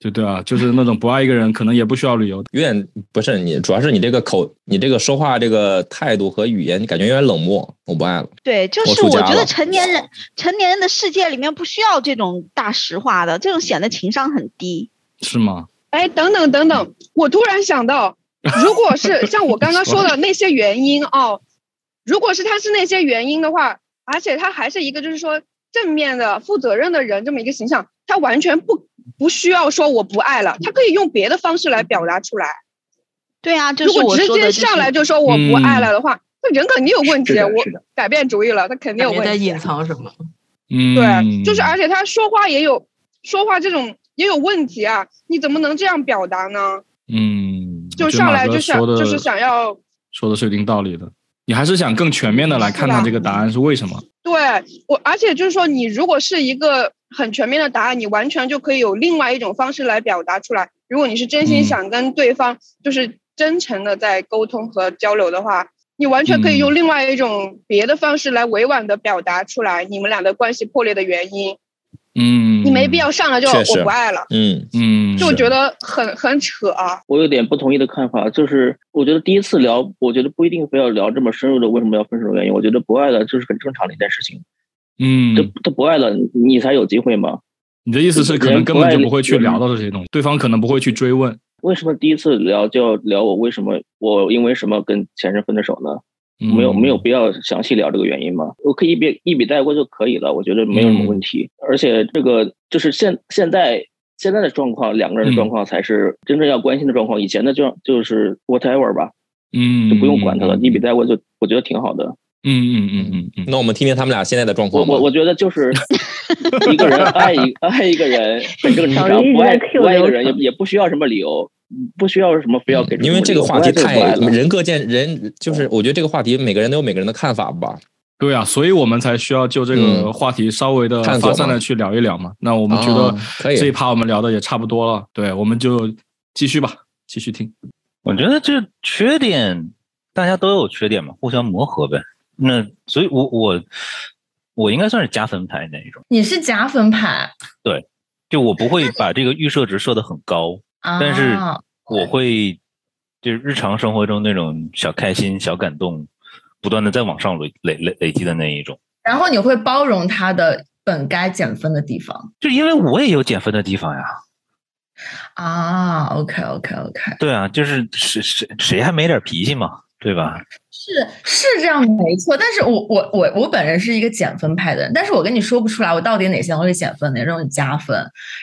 就对啊，就是那种不爱一个人，可能也不需要理由。有点不是你，主要是你这个口，你这个说话这个态度和语言，你感觉有点冷漠。我不爱了。对，就是我觉得成年人成年人的世界里面不需要这种大实话的，这种显得情商很低。是吗？哎，等等等等，我突然想到，如果是 像我刚刚说的那些原因哦，如果是他是那些原因的话，而且他还是一个就是说正面的、负责任的人这么一个形象，他完全不不需要说我不爱了，他可以用别的方式来表达出来。对啊，如果直接上来就说我不爱了的话，那人肯定有问题。我改变主意了，他肯定有问题。在隐藏什么？嗯，对，就是而且他说话也有说话这种。也有问题啊！你怎么能这样表达呢？嗯，就上来就想就是想要说的是有一定道理的。你还是想更全面的来看他这个答案是为什么？对我，而且就是说，你如果是一个很全面的答案，你完全就可以有另外一种方式来表达出来。如果你是真心想跟对方就是真诚的在沟通和交流的话，你完全可以用另外一种别的方式来委婉的表达出来你们俩的关系破裂的原因。嗯，你没必要上来就我不爱了，嗯嗯，就觉得很很扯啊。我有点不同意的看法，就是我觉得第一次聊，我觉得不一定非要聊这么深入的为什么要分手的原因。我觉得不爱了就是很正常的一件事情。嗯，这他不爱了，你才有机会吗？你的意思是可能根本就不会去聊到这些东西，对方可能不会去追问。为什么第一次聊就要聊我为什么我因为什么跟前任分的手呢？没有没有必要详细聊这个原因吗？我可以一笔一笔带过就可以了，我觉得没有什么问题。而且这个就是现现在现在的状况，两个人的状况才是真正要关心的状况。以前的就就是 whatever 吧，嗯，就不用管他了，一笔带过就我觉得挺好的。嗯嗯嗯嗯嗯。那我们听听他们俩现在的状况我我觉得就是 一个人爱一爱一个人很正常，不爱不爱一个人也也不需要什么理由。不需要什么非要给，因为这个话题太人各见人，就是我觉得这个话题每个人都有每个人的看法吧。对啊，所以我们才需要就这个话题稍微的发散的去聊一聊嘛。那我们觉得这一趴我们聊的也差不多了，对，我们就继续吧，继续听。我觉得这缺点大家都有缺点嘛，互相磨合呗。那所以，我我我应该算是加分牌那一种。你是加分牌？对，就我不会把这个预设值设的很高。但是我会，就是日常生活中那种小开心、小感动，不断的在往上累累累累积的那一种。然后你会包容他的本该减分的地方，就因为我也有减分的地方呀。啊，OK OK OK。对啊，就是谁谁谁还没点脾气嘛，对吧？是是这样没错，但是我我我我本人是一个减分派的人，但是我跟你说不出来我到底哪些东西减分，哪些东西加分，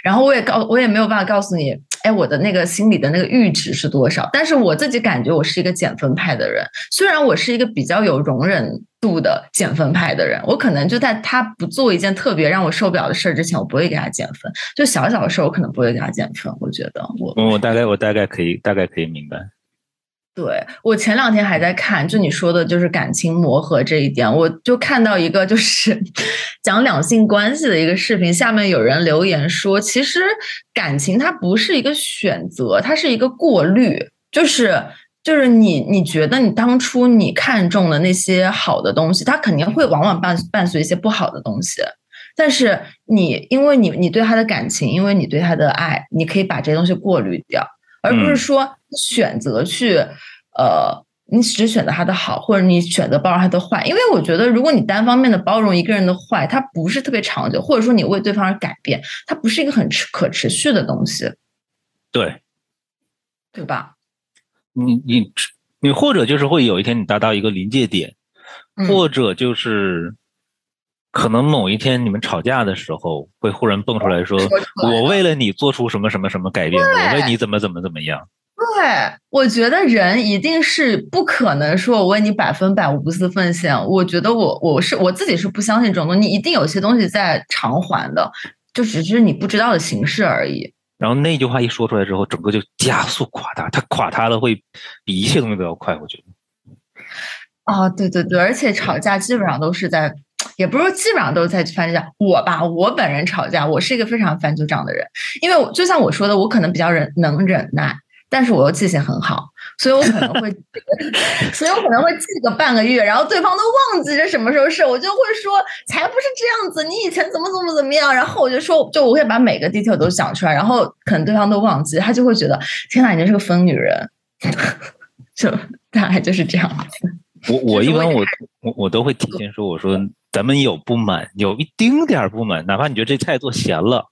然后我也告我也没有办法告诉你，哎，我的那个心里的那个阈值是多少？但是我自己感觉我是一个减分派的人，虽然我是一个比较有容忍度的减分派的人，我可能就在他不做一件特别让我受不了的事儿之前，我不会给他减分，就小小的事儿我可能不会给他减分，我觉得我我大概我大概可以大概可以明白。对我前两天还在看，就你说的，就是感情磨合这一点，我就看到一个就是 讲两性关系的一个视频，下面有人留言说，其实感情它不是一个选择，它是一个过滤，就是就是你你觉得你当初你看中的那些好的东西，它肯定会往往伴伴随一些不好的东西，但是你因为你你对他的感情，因为你对他的爱，你可以把这些东西过滤掉。而不是说选择去，呃，你只选择他的好，或者你选择包容他的坏，因为我觉得，如果你单方面的包容一个人的坏，他不是特别长久，或者说你为对方而改变，它不是一个很持可持续的东西。对，对吧？你你你或者就是会有一天你达到一个临界点，或者就是。可能某一天你们吵架的时候，会忽然蹦出来说：“我为了你做出什么什么什么改变，我为你怎么怎么怎么样。”对，我觉得人一定是不可能说我为你百分百无私奉献。我觉得我我是我自己是不相信这种东西，你一定有些东西在偿还的，就只是你不知道的形式而已。然后那句话一说出来之后，整个就加速垮塌，它垮塌的会比一切东西都要快。我觉得。啊，对对对，而且吵架基本上都是在。也不是说基本上都是在翻旧账，我吧，我本人吵架，我是一个非常翻旧账的人，因为就像我说的，我可能比较忍能忍耐，但是我又记性很好，所以我可能会，所以我可能会记个半个月，然后对方都忘记这什么时候是，我就会说才不是这样子，你以前怎么怎么怎么样，然后我就说，就我会把每个 detail 都讲出来，然后可能对方都忘记，他就会觉得天哪，你就是个疯女人，就大概就是这样子。我我一般我我我都会提前说，我说咱们有不满，有一丁点儿不满，哪怕你觉得这菜做咸了，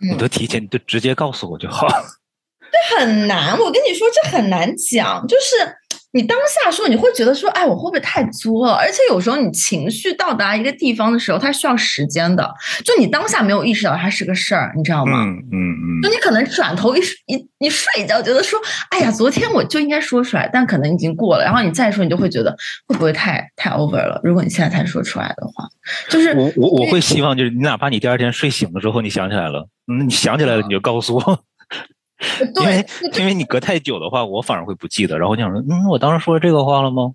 你都提前就直接告诉我就好。这很难，我跟你说，这很难讲，就是。你当下说，你会觉得说，哎，我会不会太作了？而且有时候你情绪到达一个地方的时候，它需要时间的。就你当下没有意识到它是个事儿，你知道吗？嗯嗯嗯。就你可能转头一一一睡一觉，觉得说，哎呀，昨天我就应该说出来，但可能已经过了。然后你再说，你就会觉得会不会太太 over 了？如果你现在才说出来的话，就是我我我会希望就是你哪怕你第二天睡醒的时候你想起来了，嗯，你想起来了你就告诉我。因为因为你隔太久的话，我反而会不记得。然后我想说，嗯，我当时说这个话了吗？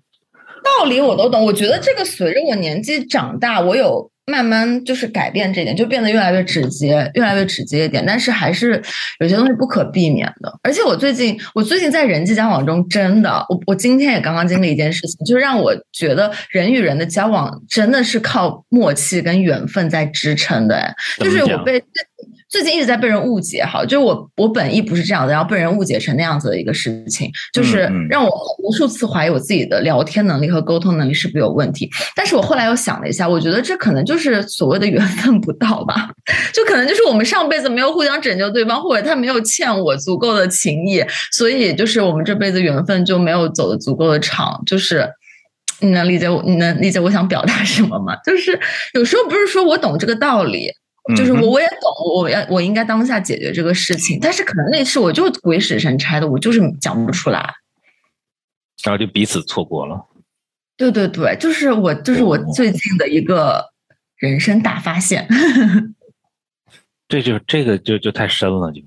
道理我都懂。我觉得这个随着我年纪长大，我有慢慢就是改变这点，就变得越来越直接，越来越直接一点。但是还是有些东西不可避免的。而且我最近，我最近在人际交往中，真的，我我今天也刚刚经历一件事情，就是让我觉得人与人的交往真的是靠默契跟缘分在支撑的。就是我被。最近一直在被人误解，哈，就是我我本意不是这样的，然后被人误解成那样子的一个事情，就是让我无数次怀疑我自己的聊天能力和沟通能力是不是有问题。但是我后来又想了一下，我觉得这可能就是所谓的缘分不到吧，就可能就是我们上辈子没有互相拯救对方，或者他没有欠我足够的情谊，所以就是我们这辈子缘分就没有走的足够的长。就是你能理解我，你能理解我想表达什么吗？就是有时候不是说我懂这个道理。就是我我也懂，我要我应该当下解决这个事情，但是可能那次我就鬼使神差的，我就是讲不出来，然后就彼此错过了。对对对，就是我，就是我最近的一个人生大发现。这就这个就就太深了，就。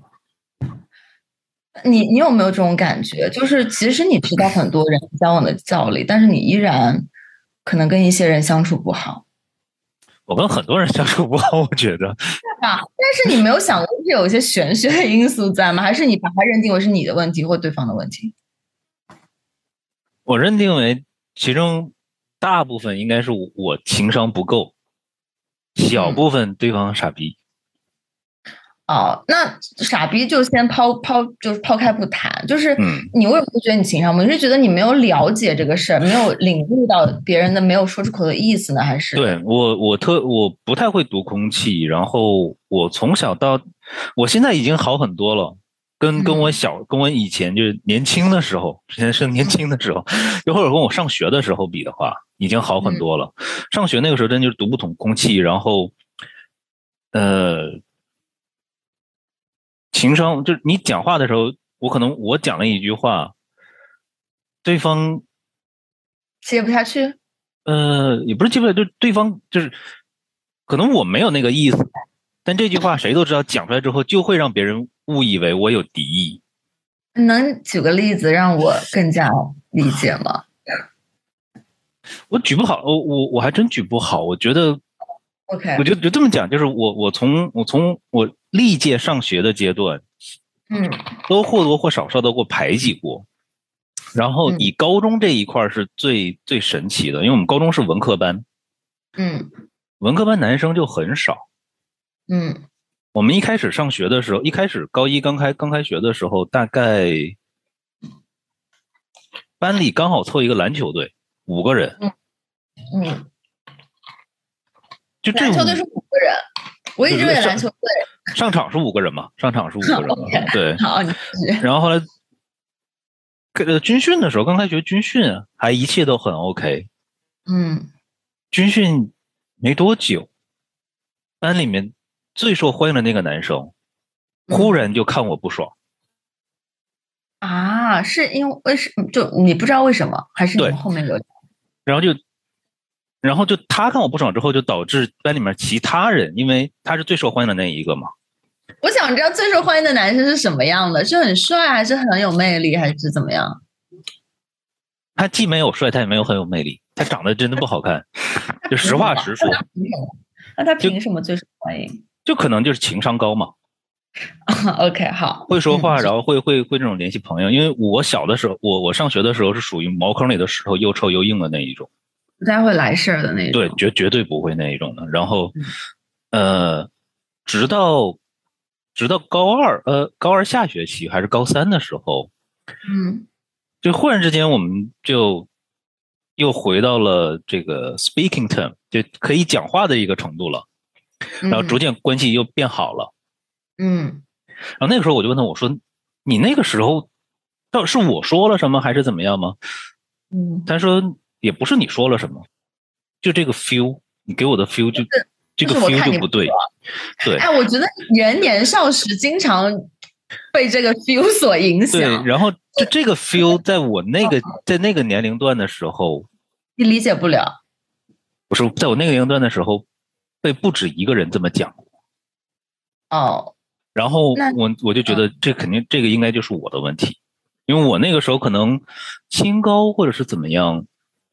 你你有没有这种感觉？就是其实你知道很多人交往的道理，但是你依然可能跟一些人相处不好。我跟很多人相处不好，我觉得。是吧？但是你没有想过是有一些玄学的因素在吗？还是你把它认定为是你的问题或对方的问题？我认定为其中大部分应该是我情商不够，小部分对方傻逼。哦，那傻逼就先抛抛，就是抛开不谈。就是你为什么会觉得你情商不？你是觉得你没有了解这个事儿，没有 领悟到别人的没有说出口的意思呢，还是？对我，我特我不太会读空气，然后我从小到，我现在已经好很多了。跟跟我小跟我以前就是年轻的时候，之前是年轻的时候，又或者跟我上学的时候比的话，已经好很多了。上学那个时候真就是读不懂空气，然后，呃。情商就是你讲话的时候，我可能我讲了一句话，对方接不下去。呃，也不是接不下去，就对方就是可能我没有那个意思，但这句话谁都知道，讲出来之后就会让别人误以为我有敌意。能举个例子让我更加理解吗？我举不好，我我我还真举不好。我觉得，OK，我就就这么讲，就是我我从我从我。历届上学的阶段，嗯，都或多或少受到过排挤过。然后以高中这一块是最最神奇的，因为我们高中是文科班，嗯，文科班男生就很少，嗯，我们一开始上学的时候，一开始高一刚开刚开学的时候，大概班里刚好凑一个篮球队，五个人，嗯。嗯，就篮球队是五个人，我一直以为篮球队。上场是五个人嘛？上场是五个人，对。好，然后后来，呃，军训的时候，刚开学军训还一切都很 OK。嗯。军训没多久，班里面最受欢迎的那个男生，忽然就看我不爽。啊，是因为为什么？就你不知道为什么，还是你们后面有？然后就。然后就他看我不爽之后，就导致班里面其他人，因为他是最受欢迎的那一个嘛。我想知道最受欢迎的男生是什么样的？是很帅，还是很有魅力，还是怎么样？他既没有帅，他也没有很有魅力，他长得真的不好看。就实话实说。那他凭什么最受欢迎？就可能就是情商高嘛。OK，好，会说话，然后会会会这种联系朋友。因为我小的时候，我我上学的时候是属于茅坑里的石头，又臭又硬的那一种，不太会来事儿的那种。对，绝绝对不会那一种的。然后，呃，直到直到高二，呃，高二下学期还是高三的时候，嗯，就忽然之间我们就又回到了这个 speaking term，就可以讲话的一个程度了，然后逐渐关系又变好了。嗯，然后那个时候我就问他，我说：“你那个时候，到底是我说了什么，还是怎么样吗？”嗯，他说：“也不是你说了什么，就这个 feel，你给我的 feel 就这个 feel 就不对。”对，哎，我觉得人年少时经常被这个 feel 所影响。对，然后就这个 feel 在我那个在那个年龄段的时候，你理解不了。不是在我那个年龄段的时候，被不止一个人这么讲过。哦。然后我我就觉得这肯定这个应该就是我的问题，因为我那个时候可能清高或者是怎么样，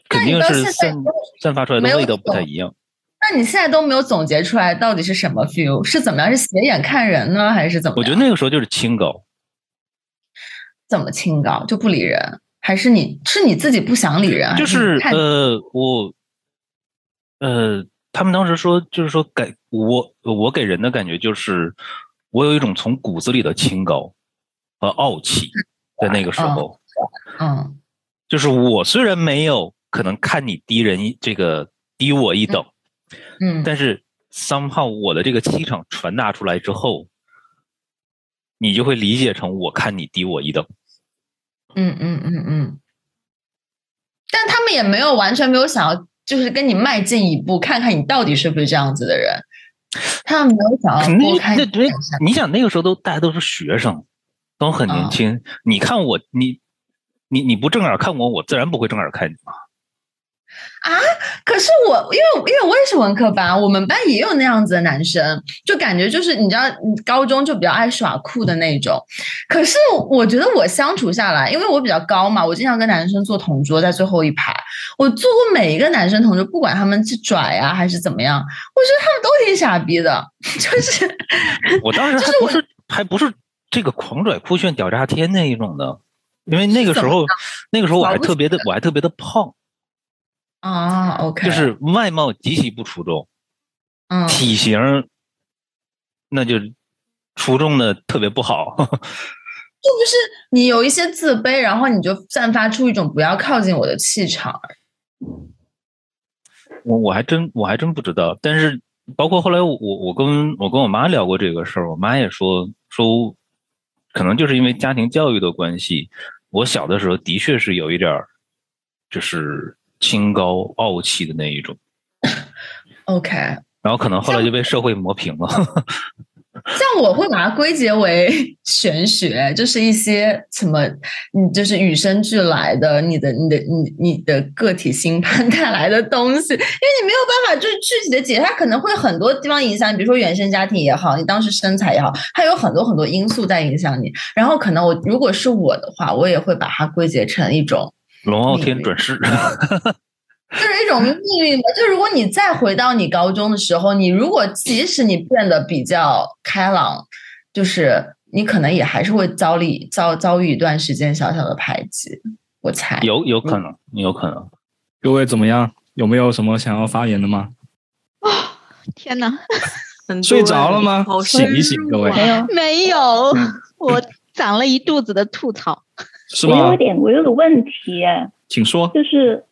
肯定是散散发出来的味道不太一样。那你现在都没有总结出来到底是什么 feel？是怎么样？是斜眼看人呢，还是怎么？我觉得那个时候就是清高。怎么清高就不理人？还是你是你自己不想理人？就是呃，我呃，他们当时说就是说给我我给人的感觉就是。我有一种从骨子里的清高和傲气，在那个时候，嗯，就是我虽然没有可能看你低人一这个低我一等，嗯，但是 somehow 我的这个气场传达出来之后，你就会理解成我看你低我一等，嗯嗯嗯嗯，但他们也没有完全没有想要，就是跟你迈进一步，看看你到底是不是这样子的人。他们没有想要那那那，你想那个时候都大家都是学生，都很年轻。你看我，你你你不正眼看我，我自然不会正眼看你嘛。啊！可是我因为因为我也是文科班，我们班也有那样子的男生，就感觉就是你知道，高中就比较爱耍酷的那种。可是我觉得我相处下来，因为我比较高嘛，我经常跟男生坐同桌，在最后一排。我坐过每一个男生同桌，不管他们是拽啊还是怎么样，我觉得他们都挺傻逼的。就是我当时还不是还不是这个狂拽酷炫屌炸天那一种的，因为那个时候那个时候我还特别的我还特别的胖。啊，OK，就是外貌极其不出众，嗯，体型那就出众的特别不好。就不是你有一些自卑，然后你就散发出一种不要靠近我的气场。我我还真我还真不知道，但是包括后来我我跟我跟我妈聊过这个事儿，我妈也说说，可能就是因为家庭教育的关系，我小的时候的确是有一点儿，就是。清高傲气的那一种，OK，然后可能后来就被社会磨平了。像我会把它归结为玄学，就是一些什么，你就是与生俱来的，你的、你的、你、你的个体星盘 带来的东西，因为你没有办法就是具体的解，它可能会很多地方影响你，比如说原生家庭也好，你当时身材也好，它有很多很多因素在影响你。然后可能我如果是我的话，我也会把它归结成一种。龙傲天转世，就是一种命运吧。就如果你再回到你高中的时候，你如果即使你变得比较开朗，就是你可能也还是会遭历遭遭遇一段时间小小的排挤。我猜有有可能，有可能。各位怎么样？有没有什么想要发言的吗？啊！天哪！睡着了吗？醒一醒，各位。没有，没有。我长了一肚子的吐槽。是吗？我有点，我有个问题，请说。就是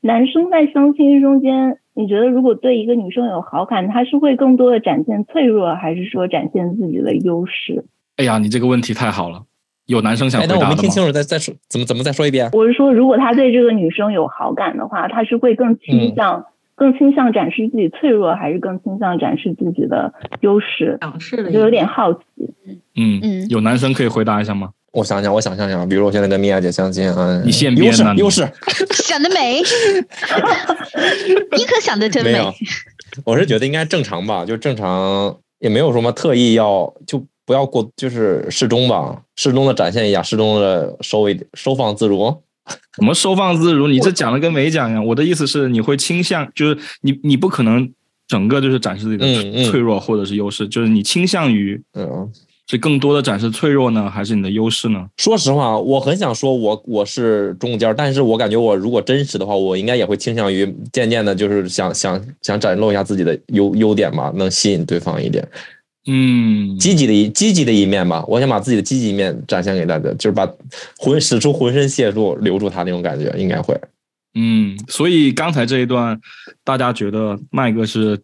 男生在相亲中间，你觉得如果对一个女生有好感，他是会更多的展现脆弱，还是说展现自己的优势？哎呀，你这个问题太好了，有男生想回答吗？我没听清楚，再再说，怎么怎么再说一遍？我是说，如果他对这个女生有好感的话，他是会更倾向更倾向展示自己脆弱，还是更倾向展示自己的优势？展示的，就有点好奇。嗯嗯，有男生可以回答一下吗？我想想，我想想想，比如我现在跟米娅姐相亲啊，你现优势优势，想得美，你可想得真美。我是觉得应该正常吧，就正常，也没有什么特意要，就不要过，就是适中吧，适中的展现一下，适中的收一点收放自如。怎么收放自如？你这讲的跟没讲一样。我的意思是，你会倾向，就是你你不可能整个就是展示自己的脆弱或者是优势，就是你倾向于嗯。是更多的展示脆弱呢，还是你的优势呢？说实话，我很想说我我是中间，但是我感觉我如果真实的话，我应该也会倾向于渐渐的，就是想想想展露一下自己的优优点嘛，能吸引对方一点。嗯，积极的一积极的一面吧，我想把自己的积极一面展现给大家，就是把浑使出浑身解数留住他那种感觉，应该会。嗯，所以刚才这一段，大家觉得麦哥是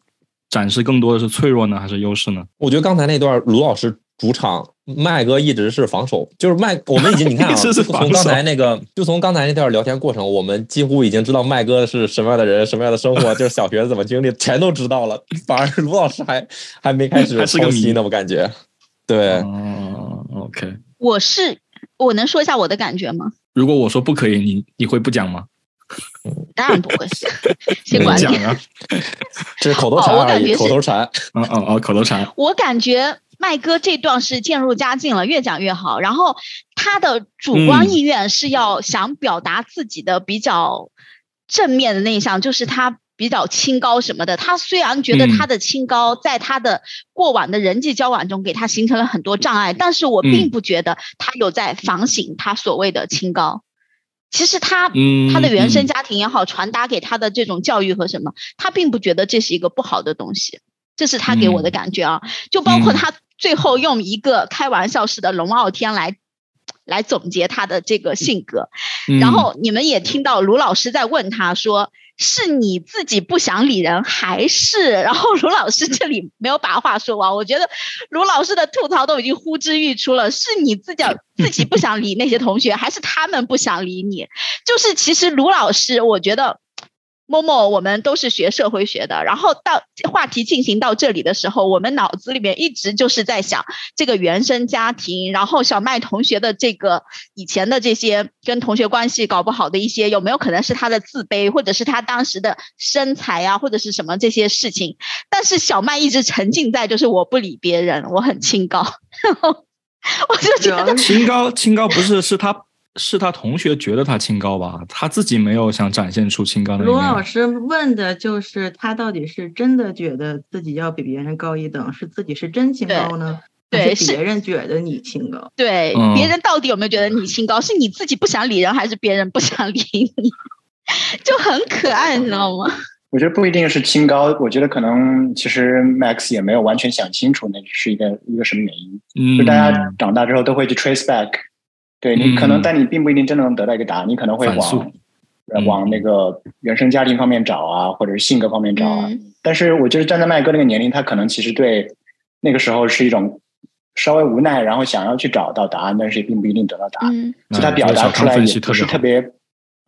展示更多的是脆弱呢，还是优势呢？我觉得刚才那段卢老师主场，麦哥一直是防守，就是麦，我们已经你看啊，从刚才那个，就从刚才那段聊天过程，我们几乎已经知道麦哥是什么样的人，什么样的生活，就是小学怎么经历，全都知道了。反而卢老师还还没开始剖析呢，我感觉。对，哦，OK。我是我能说一下我的感觉吗？如果我说不可以，你你会不讲吗？当然不会，先管讲啊，这是口头禅而已，口头禅，嗯嗯哦，口头禅。我感觉麦哥这段是渐入佳境了，越讲越好。然后他的主观意愿是要想表达自己的比较正面的那一项，就是他比较清高什么的。他虽然觉得他的清高在他的过往的人际交往中给他形成了很多障碍，但是我并不觉得他有在反省他所谓的清高。其实他他的原生家庭也好，传达给他的这种教育和什么，他并不觉得这是一个不好的东西，这是他给我的感觉啊。就包括他最后用一个开玩笑式的龙傲天来来总结他的这个性格，然后你们也听到卢老师在问他说。是你自己不想理人，还是 然后卢老师这里没有把话说完？我觉得卢老师的吐槽都已经呼之欲出了。是你自己 自己不想理那些同学，还是他们不想理你？就是其实卢老师，我觉得。默默，我们都是学社会学的，然后到话题进行到这里的时候，我们脑子里面一直就是在想这个原生家庭，然后小麦同学的这个以前的这些跟同学关系搞不好的一些，有没有可能是他的自卑，或者是他当时的身材啊，或者是什么这些事情？但是小麦一直沉浸在就是我不理别人，我很清高，然 后我就觉得清高清高不是是他。是他同学觉得他清高吧，他自己没有想展现出清高的。罗老师问的就是他到底是真的觉得自己要比别人高一等，是自己是真清高呢？对，是别人觉得你清高。对，别人到底有没有觉得你清高？是你自己不想理人，还是别人不想理你？就很可爱，你知道吗？我觉得不一定是清高，我觉得可能其实 Max 也没有完全想清楚那是一个一个什么原因。嗯，就大家长大之后都会去 trace back。对你可能，但你并不一定真的能得到一个答案。你可能会往往那个原生家庭方面找啊，或者是性格方面找啊。但是我觉得站在麦哥那个年龄，他可能其实对那个时候是一种稍微无奈，然后想要去找到答案，但是也并不一定得到答案。所以他表达出来也不是特别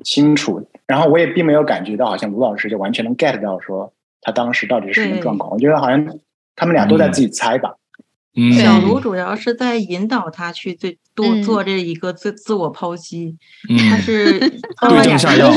清楚。然后我也并没有感觉到，好像卢老师就完全能 get 到说他当时到底是什么状况。我觉得好像他们俩都在自己猜吧。小卢主要是在引导他去最多做这一个自自我剖析，他是对症下药，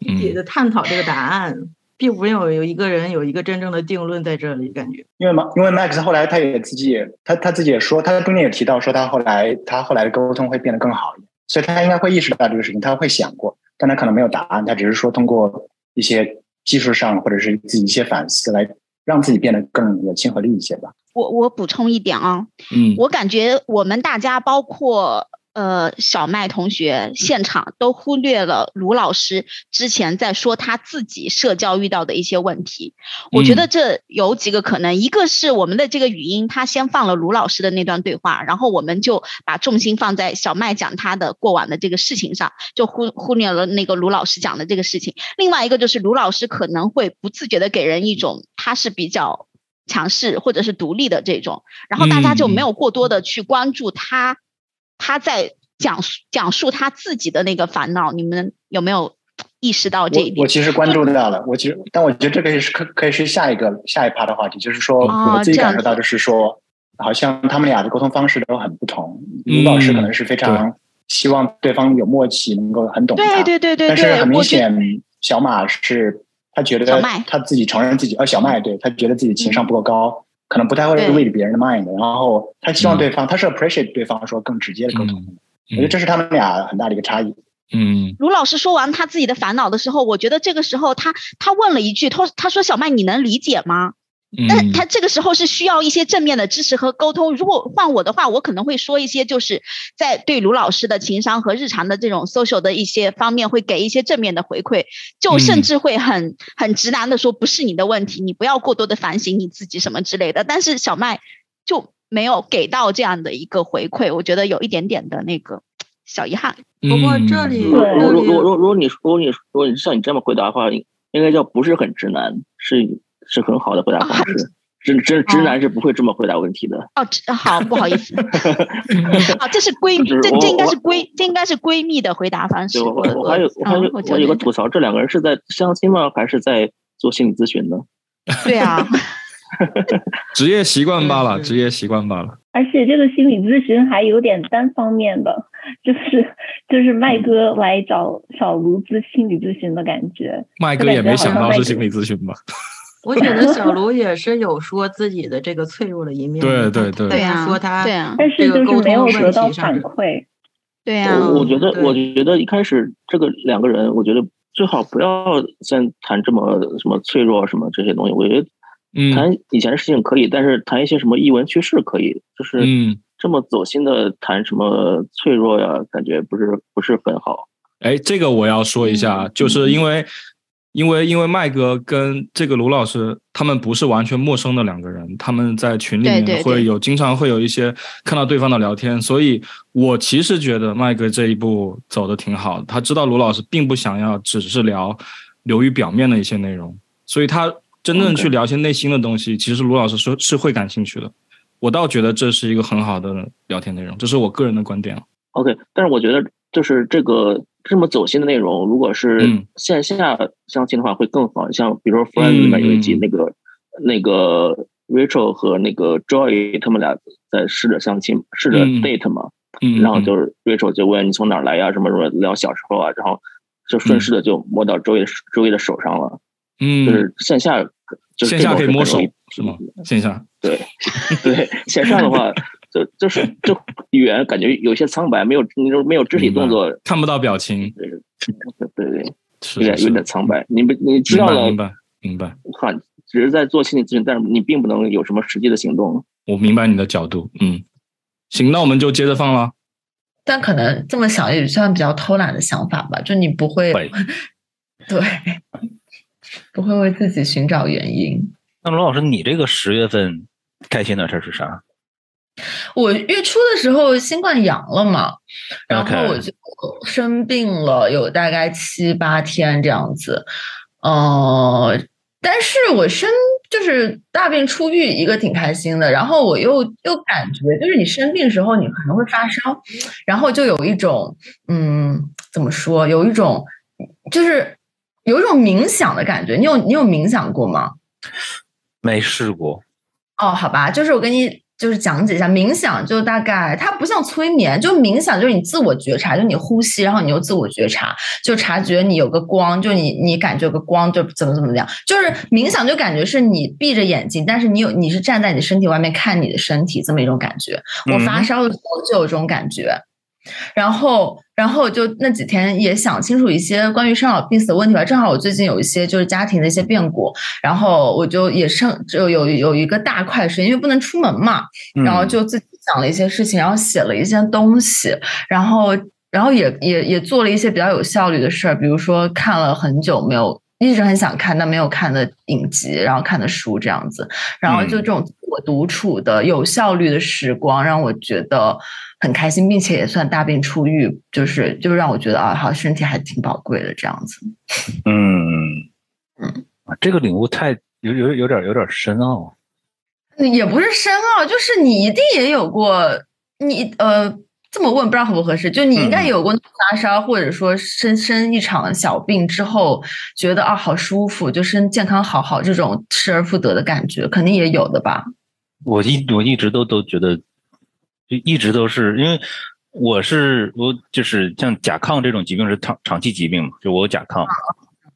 也在探讨这个答案，并没有有一个人有一个真正的定论在这里，感觉。因为嘛，因为 Max 后来他也自己也他他自己也说，他中间也提到说他后来他后来的沟通会变得更好一点，所以他应该会意识到这个事情，他会想过，但他可能没有答案，他只是说通过一些技术上或者是自己一些反思来让自己变得更有亲和力一些吧。我我补充一点啊，嗯，我感觉我们大家包括呃小麦同学现场都忽略了卢老师之前在说他自己社交遇到的一些问题。我觉得这有几个可能，一个是我们的这个语音他先放了卢老师的那段对话，然后我们就把重心放在小麦讲他的过往的这个事情上，就忽忽略了那个卢老师讲的这个事情。另外一个就是卢老师可能会不自觉的给人一种他是比较。强势或者是独立的这种，然后大家就没有过多的去关注他，他在讲述讲述他自己的那个烦恼，你们有没有意识到这一点？我其实关注到了，我其实，但我觉得这个也是可可以是下一个下一趴的话题，就是说我自己感受到就是说，好像他们俩的沟通方式都很不同。卢老师可能是非常希望对方有默契，能够很懂他，对对对对，但是很明显，小马是。他觉得他自己承认自己，呃，小麦对他觉得自己情商不够高，可能不太会 read 别人的 mind，然后他希望对方，他是 appreciate 对方说更直接的沟通。我觉得这是他们俩很大的一个差异。嗯，卢老师说完他自己的烦恼的时候，我觉得这个时候他他问了一句，他他说小麦你能理解吗？但他这个时候是需要一些正面的支持和沟通。如果换我的话，我可能会说一些，就是在对卢老师的情商和日常的这种 social 的一些方面，会给一些正面的回馈，就甚至会很很直男的说，不是你的问题，你不要过多的反省你自己什么之类的。但是小麦就没有给到这样的一个回馈，我觉得有一点点的那个小遗憾。不过这里，如果如果如果你如果你如果你像你这么回答的话，应该叫不是很直男，是。是很好的回答方式，直直直男是不会这么回答问题的。哦，好，不好意思，啊，这是闺 蜜，这这应该是闺，这应该是闺蜜的回答方式。我我还有我还有我有个吐槽，这两个人是在相亲吗？还是在做心理咨询呢？对啊，职业习惯罢了，职业习惯罢了。而且这个心理咨询还有点单方面的，就是就是麦哥来找小卢咨心理咨询的感觉。麦哥也没想到是心理咨询吧？我觉得小卢也是有说自己的这个脆弱的一面，对对对，对呀，说他，对啊，但是就是没有得到反馈，对呀。我觉得，我觉得一开始这个两个人，我觉得最好不要先谈这么什么脆弱什么这些东西。我觉得，谈以前的事情可以，但是谈一些什么译文趣事可以，就是这么走心的谈什么脆弱呀，感觉不是不是很好。哎，这个我要说一下，就是因为。因为因为麦哥跟这个卢老师他们不是完全陌生的两个人，他们在群里面会有经常会有一些看到对方的聊天，所以我其实觉得麦哥这一步走的挺好的。他知道卢老师并不想要只是聊流于表面的一些内容，所以他真正去聊一些内心的东西，其实卢老师是是会感兴趣的。我倒觉得这是一个很好的聊天内容，这是我个人的观点 OK，但是我觉得就是这个。这么走心的内容，如果是线下相亲的话，会更好。像比如说《Friends》里面有一集，那个那个 Rachel 和那个 Joy 他们俩在试着相亲，试着 date 嘛。然后就是 Rachel 就问你从哪儿来呀，什么什么聊小时候啊，然后就顺势的就摸到 Joy Joy 的手上了。嗯，就是线下，就是线下可以摸手是吗？线下 对对，线上的话。就就是就 语言感觉有些苍白，没有那种没有肢体动作，看不到表情，对对对，有点有点苍白。你不你知道了，明白明白。看，只是在做心理咨询，但是你并不能有什么实际的行动。我明白你的角度，嗯，行，那我们就接着放了。但可能这么想也算比较偷懒的想法吧，就你不会，对，不会为自己寻找原因。那罗老师，你这个十月份开心的事是啥？我月初的时候新冠阳了嘛，然后我就生病了，有大概七八天这样子，呃，但是我生就是大病初愈，一个挺开心的，然后我又又感觉就是你生病时候你可能会发烧，然后就有一种嗯，怎么说，有一种就是有一种冥想的感觉，你有你有冥想过吗？没试过。哦，好吧，就是我跟你。就是讲解一下冥想，就大概它不像催眠，就冥想就是你自我觉察，就你呼吸，然后你又自我觉察，就察觉你有个光，就你你感觉有个光，就怎么怎么样，就是冥想就感觉是你闭着眼睛，但是你有你是站在你身体外面看你的身体这么一种感觉。我发烧的时候就有这种感觉。然后，然后就那几天也想清楚一些关于生老病死的问题吧。正好我最近有一些就是家庭的一些变故，然后我就也剩就有有一个大块时间，因为不能出门嘛，然后就自己想了一些事情，然后写了一些东西，然后然后也也也做了一些比较有效率的事儿，比如说看了很久没有一直很想看但没有看的影集，然后看的书这样子，然后就这种我独处的有效率的时光，让我觉得。很开心，并且也算大病初愈，就是就让我觉得啊，好身体还挺宝贵的这样子。嗯嗯，这个领悟太有有有点有点深奥。也不是深奥，就是你一定也有过，你呃这么问不知道合不合适，就你应该有过发烧，或者说生生一场小病之后，觉得啊好舒服，就身健康好好这种失而复得的感觉，肯定也有的吧。我一我一直都都觉得。就一直都是，因为我是我就是像甲亢这种疾病是长长期疾病嘛，就我有甲亢，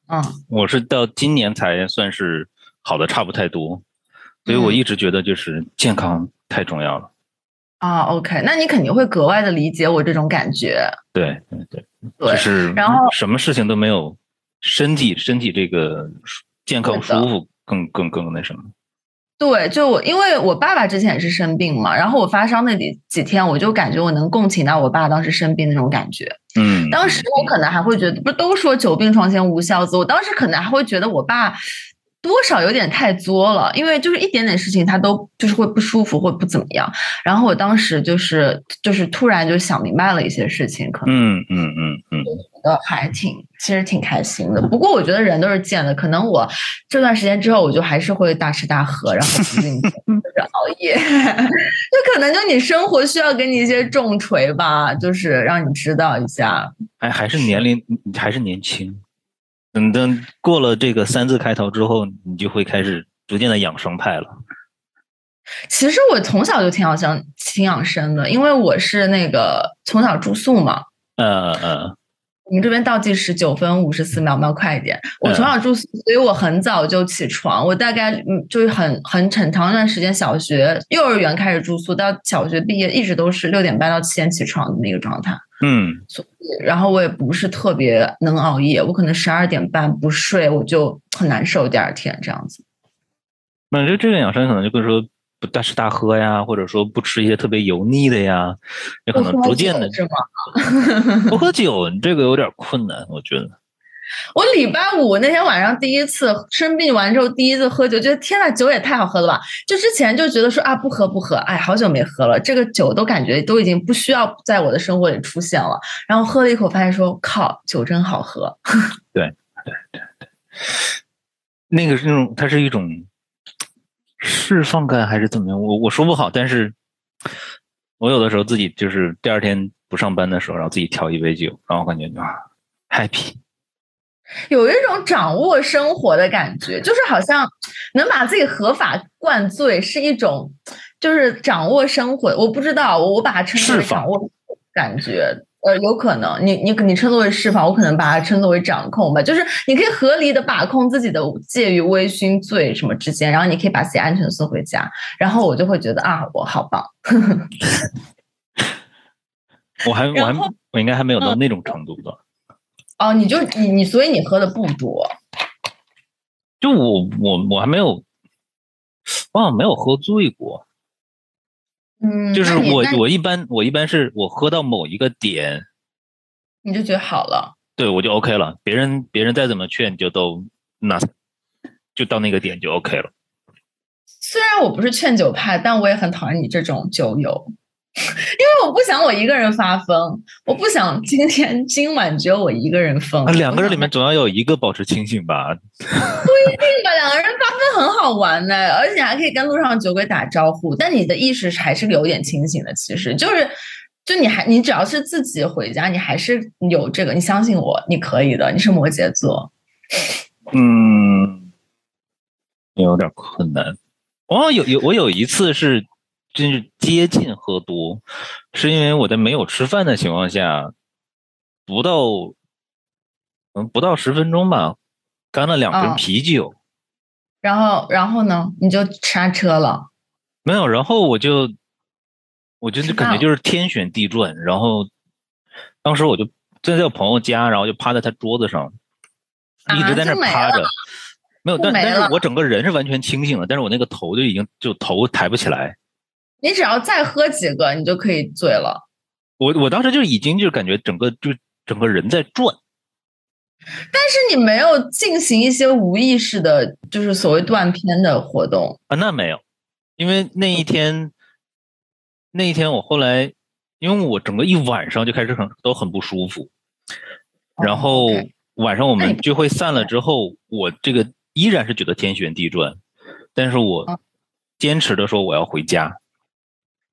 嗯，我是到今年才算是好的差不太多，所以我一直觉得就是健康太重要了。啊，OK，那你肯定会格外的理解我这种感觉。对对对，就是然后什么事情都没有，身体身体这个健康舒服更更更那什么。对，就我，因为我爸爸之前也是生病嘛，然后我发烧那几几天，我就感觉我能共情到我爸当时生病那种感觉。嗯，当时我可能还会觉得，不是都说久病床前无孝子，我当时可能还会觉得我爸。多少有点太作了，因为就是一点点事情他都就是会不舒服或不怎么样。然后我当时就是就是突然就想明白了一些事情，可能嗯嗯嗯嗯，觉得还挺其实挺开心的。不过我觉得人都是贱的，可能我这段时间之后我就还是会大吃大喝，然后不运动或 者熬夜，就可能就你生活需要给你一些重锤吧，就是让你知道一下。哎，还是年龄还是年轻。等等，过了这个三字开头之后，你就会开始逐渐的养生派了。其实我从小就挺养生、挺养生的，因为我是那个从小住宿嘛。嗯嗯。我们这边倒计时九分五十四秒，要快一点。我从小住宿，所以我很早就起床。我大概嗯，就是很很很长一段时间，小学、幼儿园开始住宿，到小学毕业，一直都是六点半到七点起床的那个状态。嗯，所以然后我也不是特别能熬夜，我可能十二点半不睡，我就很难受。第二天这样子。那就这个养生可能就跟说不大吃大喝呀，或者说不吃一些特别油腻的呀，也可能逐渐的是吗？不喝 酒这个有点困难，我觉得。我礼拜五那天晚上第一次生病完之后第一次喝酒，觉得天呐，酒也太好喝了吧！就之前就觉得说啊，不喝不喝，哎，好久没喝了，这个酒都感觉都已经不需要在我的生活里出现了。然后喝了一口，发现说靠，酒真好喝。对对对对，那个是那种，它是一种释放感还是怎么样？我我说不好，但是我有的时候自己就是第二天不上班的时候，然后自己调一杯酒，然后感觉啊，happy。有一种掌握生活的感觉，就是好像能把自己合法灌醉，是一种就是掌握生活。我不知道，我把它称之为掌握感觉，呃，有可能你你你称作为释放，我可能把它称作为掌控吧。就是你可以合理的把控自己的介于微醺醉什么之间，然后你可以把自己安全送回家，然后我就会觉得啊，我好棒。我还我还我应该还没有到那种程度的。哦，你就你你，所以你喝的不多。就我我我还没有，我好像没有喝醉过。嗯，就是我我一般我一般是我喝到某一个点，你就觉得好了。对，我就 OK 了。别人别人再怎么劝，就都那就到那个点就 OK 了。虽然我不是劝酒派，但我也很讨厌你这种酒友。因为我不想我一个人发疯，我不想今天今晚只有我一个人疯。两个人里面总要有一个保持清醒吧？不一定吧，两个人发疯很好玩的，而且还可以跟路上酒鬼打招呼。但你的意识还是有点清醒的，其实就是，就你还你只要是自己回家，你还是有这个，你相信我，你可以的。你是摩羯座，嗯，有点困难。哦，有有我有一次是。真是接近喝多，是因为我在没有吃饭的情况下，不到嗯不到十分钟吧，干了两瓶啤酒，然后然后呢，你就刹车了？没有，然后我就我就感觉就是天旋地转，然后当时我就站在我朋友家，然后就趴在他桌子上，一直在那趴着，没有，但但是我整个人是完全清醒的，但是我那个头就已经就头抬不起来。你只要再喝几个，你就可以醉了。我我当时就已经就感觉整个就整个人在转，但是你没有进行一些无意识的，就是所谓断片的活动啊？那没有，因为那一天那一天我后来，因为我整个一晚上就开始很都很不舒服，然后晚上我们聚会散了之后，我这个依然是觉得天旋地转，但是我坚持的说我要回家。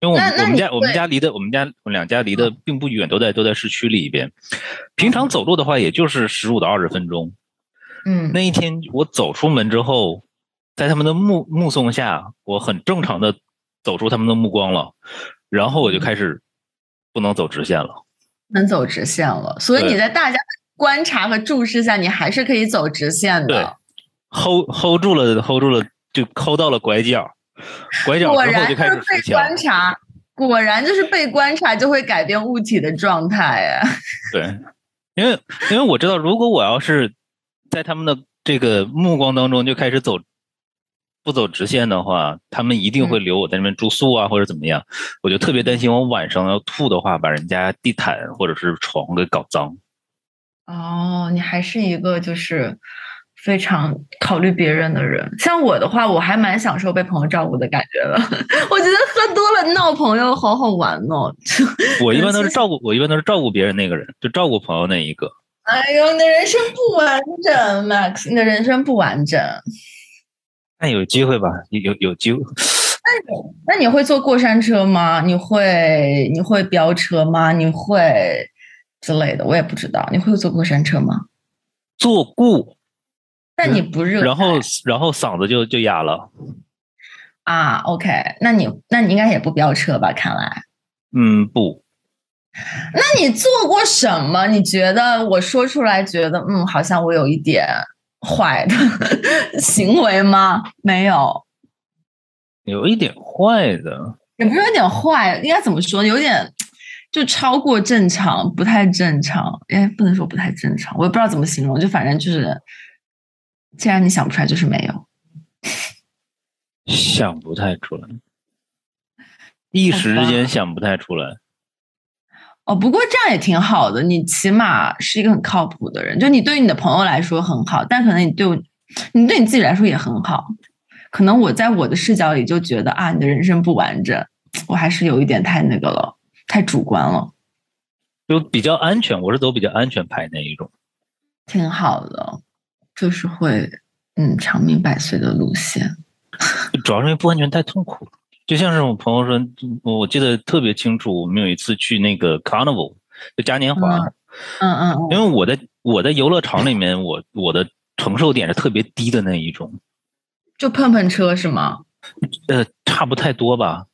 因为我们我们家我们家离的我们家我们两家离的并不远，都在都在市区里边。平常走路的话，也就是十五到二十分钟。嗯，那一天我走出门之后，在他们的目目送下，我很正常的走出他们的目光了，然后我就开始不能走直线了。能走直线了，所以你在大家观察和注视下，你还是可以走直线的。对 hold hold 住了，hold 住了，就 hold 到了拐角。拐角之后就开始被观察，果然就是被观察就会改变物体的状态啊！对，因为因为我知道，如果我要是在他们的这个目光当中就开始走不走直线的话，他们一定会留我在那边住宿啊，或者怎么样。我就特别担心，我晚上要吐的话，把人家地毯或者是床给搞脏。哦，你还是一个就是非常考虑别人的人。像我的话，我还蛮享受被朋友照顾的感觉的。我觉得喝多了闹朋友好好玩哦。我一般都是照顾，我一般都是照顾别人那个人，就照顾朋友那一个。哎呦，你的人生不完整，Max，你的人生不完整。那有机会吧，有有机会。那那你会坐过山车吗？你会你会飙车吗？你会之类的？我也不知道。你会坐过山车吗？坐过。但你不热。然后然后嗓子就就哑了。啊，OK，那你那你应该也不飙车吧？看来。嗯，不。那你做过什么？你觉得我说出来，觉得嗯，好像我有一点坏的 行为吗？没有，有一点坏的，也不是有点坏，应该怎么说？有点就超过正常，不太正常。哎，不能说不太正常，我也不知道怎么形容。就反正就是，既然你想不出来，就是没有，想不太出来，一时之间想不太出来。哦，不过这样也挺好的，你起码是一个很靠谱的人。就你对于你的朋友来说很好，但可能你对我，你对你自己来说也很好。可能我在我的视角里就觉得啊，你的人生不完整，我还是有一点太那个了，太主观了。就比较安全，我是走比较安全牌那一种。挺好的，就是会嗯长命百岁的路线。主要是因为不安全太痛苦了。就像是我朋友说，我记得特别清楚，我们有一次去那个 Carnival，就嘉年华，嗯。嗯，因为我在我在游乐场里面，我我的承受点是特别低的那一种，就碰碰车是吗？呃，差不太多吧，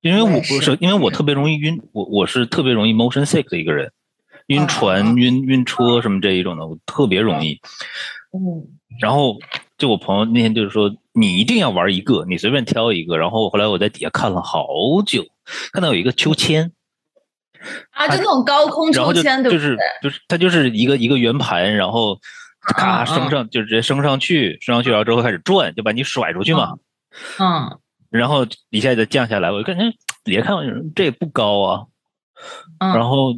因为我不是因为我特别容易晕，我我是特别容易 motion sick 的一个人，晕船、晕晕车什么这一种的，我特别容易，嗯，然后。就我朋友那天就是说，你一定要玩一个，你随便挑一个。然后后来我在底下看了好久，看到有一个秋千，啊，就那种高空秋千，对就是就是它就是一个一个圆盘，然后咔升上，就直接升上去，升上去，然后之后开始转，就把你甩出去嘛。嗯。然后一下再降下来，我就感觉底下看这也不高啊。嗯。然后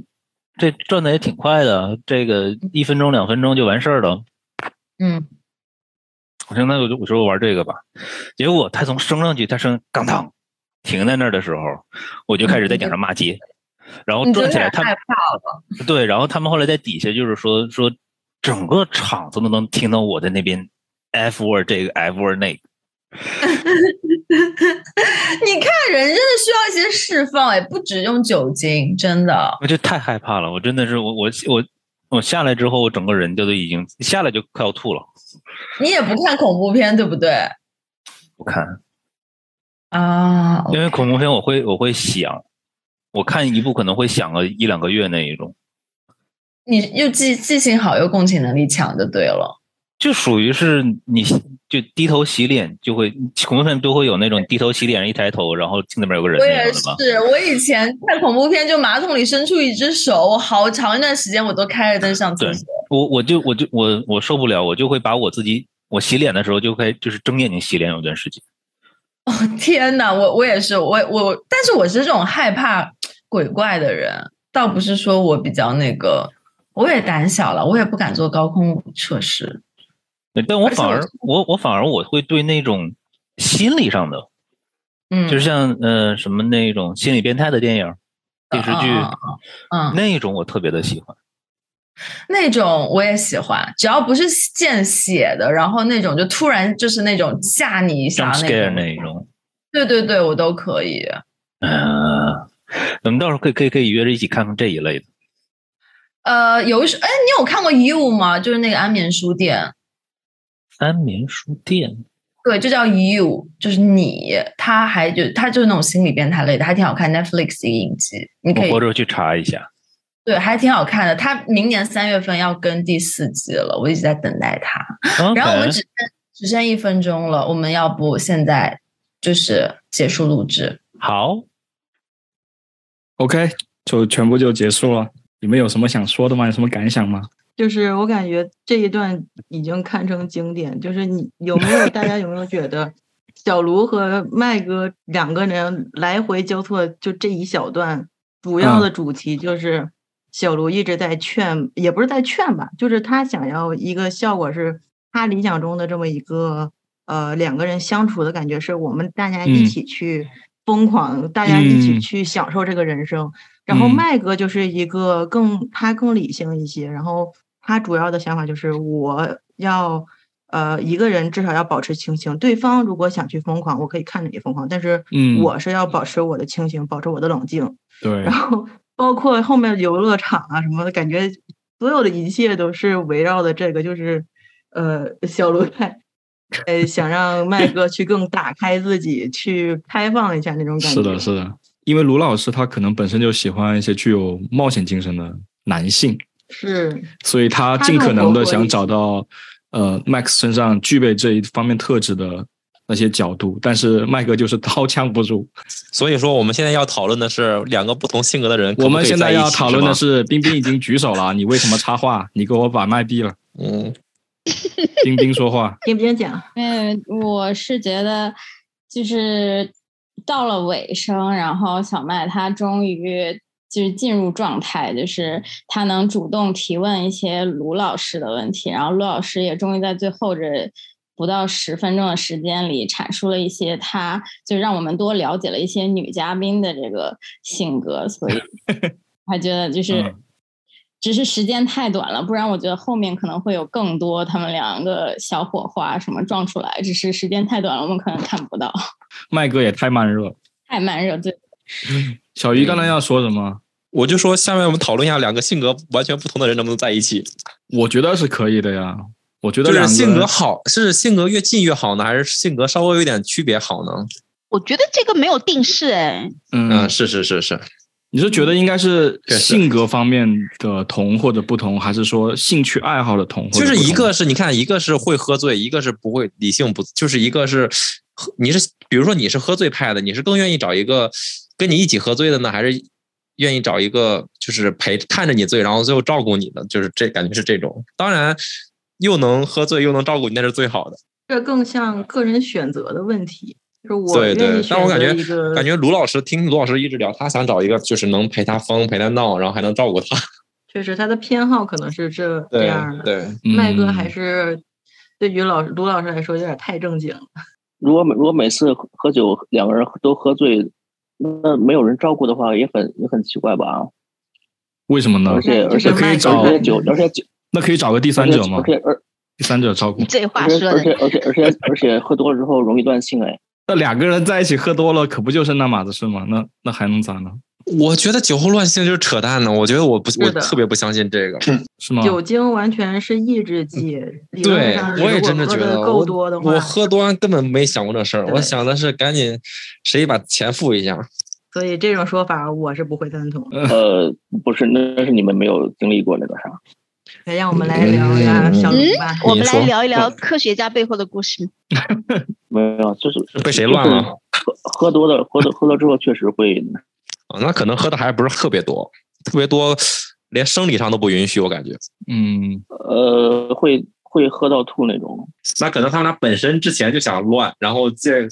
这转的也挺快的，这个一分钟两分钟就完事儿了。嗯。我说那我就我说我玩这个吧，结果他从升上去，他升刚当停在那儿的时候，我就开始在顶上骂街，然后转起来，他对，然后他们后来在底下就是说说整个场子都能听到我在那边 F word 这个 F word 那个，你看人真的需要一些释放哎，不只用酒精，真的，我就太害怕了，我真的是我我我我下来之后，我整个人就都已经下来就快要吐了。你也不看恐怖片，对不对？不看啊，因为恐怖片我会我会想，我看一部可能会想个一两个月那一种。你又记记性好，又共情能力强，就对了。就属于是你就低头洗脸，就会恐怖片都会有那种低头洗脸，一抬头，然后镜那边有个人。我也是，我以前看恐怖片，就马桶里伸出一只手，我好长一段时间我都开着灯上厕所。我我就我就我我受不了，我就会把我自己，我洗脸的时候就会就是睁眼睛洗脸，有段时间。哦天哪，我我也是，我我，但是我是这种害怕鬼怪的人，倒不是说我比较那个，我也胆小了，我也不敢做高空设施。但我反而我我反而我会对那种心理上的，嗯，就是像呃什么那种心理变态的电影、电视剧，嗯，那种我特别的喜欢。那种我也喜欢，只要不是见血的，然后那种就突然就是那种吓你一下那种，对对对，我都可以。嗯，我们到时候可以可以可以约着一起看看这一类的。呃，有一首，哎，你有看过《You》吗？就是那个安眠书店。安眠书店，对，就叫 You，就是你。他还就他就是那种心理变态类的，还挺好看。Netflix 一影集，你可以回头去查一下。对，还挺好看的。他明年三月份要更第四季了，我一直在等待他。然后我们只剩只剩一分钟了，我们要不现在就是结束录制？好，OK，就全部就结束了。你们有什么想说的吗？有什么感想吗？就是我感觉这一段已经堪称经典。就是你有没有大家有没有觉得，小卢和麦哥两个人来回交错，就这一小段，主要的主题就是小卢一直在劝，也不是在劝吧，就是他想要一个效果，是他理想中的这么一个呃两个人相处的感觉，是我们大家一起去疯狂，大家一起去享受这个人生。然后麦哥就是一个更他更理性一些，然后他主要的想法就是我要。呃，一个人至少要保持清醒。对方如果想去疯狂，我可以看着你疯狂，但是我是要保持我的清醒，保持我的冷静。对。然后包括后面游乐场啊什么的，感觉所有的一切都是围绕的这个，就是呃，小罗在呃想让麦 哥去更打开自己，去开放一下那种感觉。是的，是的。因为卢老师他可能本身就喜欢一些具有冒险精神的男性，是，所以他尽可能的想找到。呃，Max 身上具备这一方面特质的那些角度，但是麦哥就是刀枪不入。所以说，我们现在要讨论的是两个不同性格的人。我们现在要讨论的是，冰冰已经举手了，你为什么插话？你给我把麦闭了。嗯，冰冰说话。冰冰讲。嗯，我是觉得就是到了尾声，然后小麦他终于。就是进入状态，就是他能主动提问一些卢老师的问题，然后卢老师也终于在最后这不到十分钟的时间里阐述了一些，他就让我们多了解了一些女嘉宾的这个性格，所以 还觉得就是只是时间太短了，不然我觉得后面可能会有更多他们两个小火花什么撞出来，只是时间太短了，我们可能看不到。麦哥也太慢热，太慢热，对。小鱼刚才要说什么？我就说，下面我们讨论一下两个性格完全不同的人能不能在一起。我觉得是可以的呀。我觉得就是性格好，是性格越近越好呢，还是性格稍微有点区别好呢？我觉得这个没有定式哎。嗯，是是是是。你是觉得应该是性格方面的同或者不同，还是说兴趣爱好的同？就是一个是你看，一个是会喝醉，一个是不会理性不，就是一个是你是比如说你是喝醉派的，你是更愿意找一个。跟你一起喝醉的呢，还是愿意找一个就是陪看着你醉，然后最后照顾你的，就是这感觉是这种。当然，又能喝醉又能照顾你，那是最好的。这更像个人选择的问题。就是我对对，但我感觉感觉卢老师听卢老师一直聊，他想找一个就是能陪他疯、陪他闹，然后还能照顾他。确实，他的偏好可能是这这样的。对，麦哥还是对于老卢老师来说有点太正经了。如果每如果每次喝酒两个人都喝醉。那没有人照顾的话，也很也很奇怪吧？为什么呢？而且而且可以找酒，而且酒那可以找个第三者吗？而且而第三者照顾。这话说的。而且而且而 且而且喝多了之后容易断性哎。那两个人在一起喝多了，可不就是那码子事吗？那那还能咋呢？我觉得酒后乱性就是扯淡呢。我觉得我不我特别不相信这个，是吗？酒精完全是抑制剂。对，我也真的觉得。够多的话，我喝多根本没想过这事儿。我想的是赶紧谁把钱付一下。所以这种说法我是不会赞同。呃，不是，那是你们没有经历过那个啥。来，让我们来聊一下小鱼吧。我们来聊一聊科学家背后的故事。没有，就是被谁乱了？喝喝多了，喝多喝多之后确实会。啊，那可能喝的还不是特别多，特别多，连生理上都不允许，我感觉。嗯。呃，会会喝到吐那种。那可能他们俩本身之前就想乱，然后这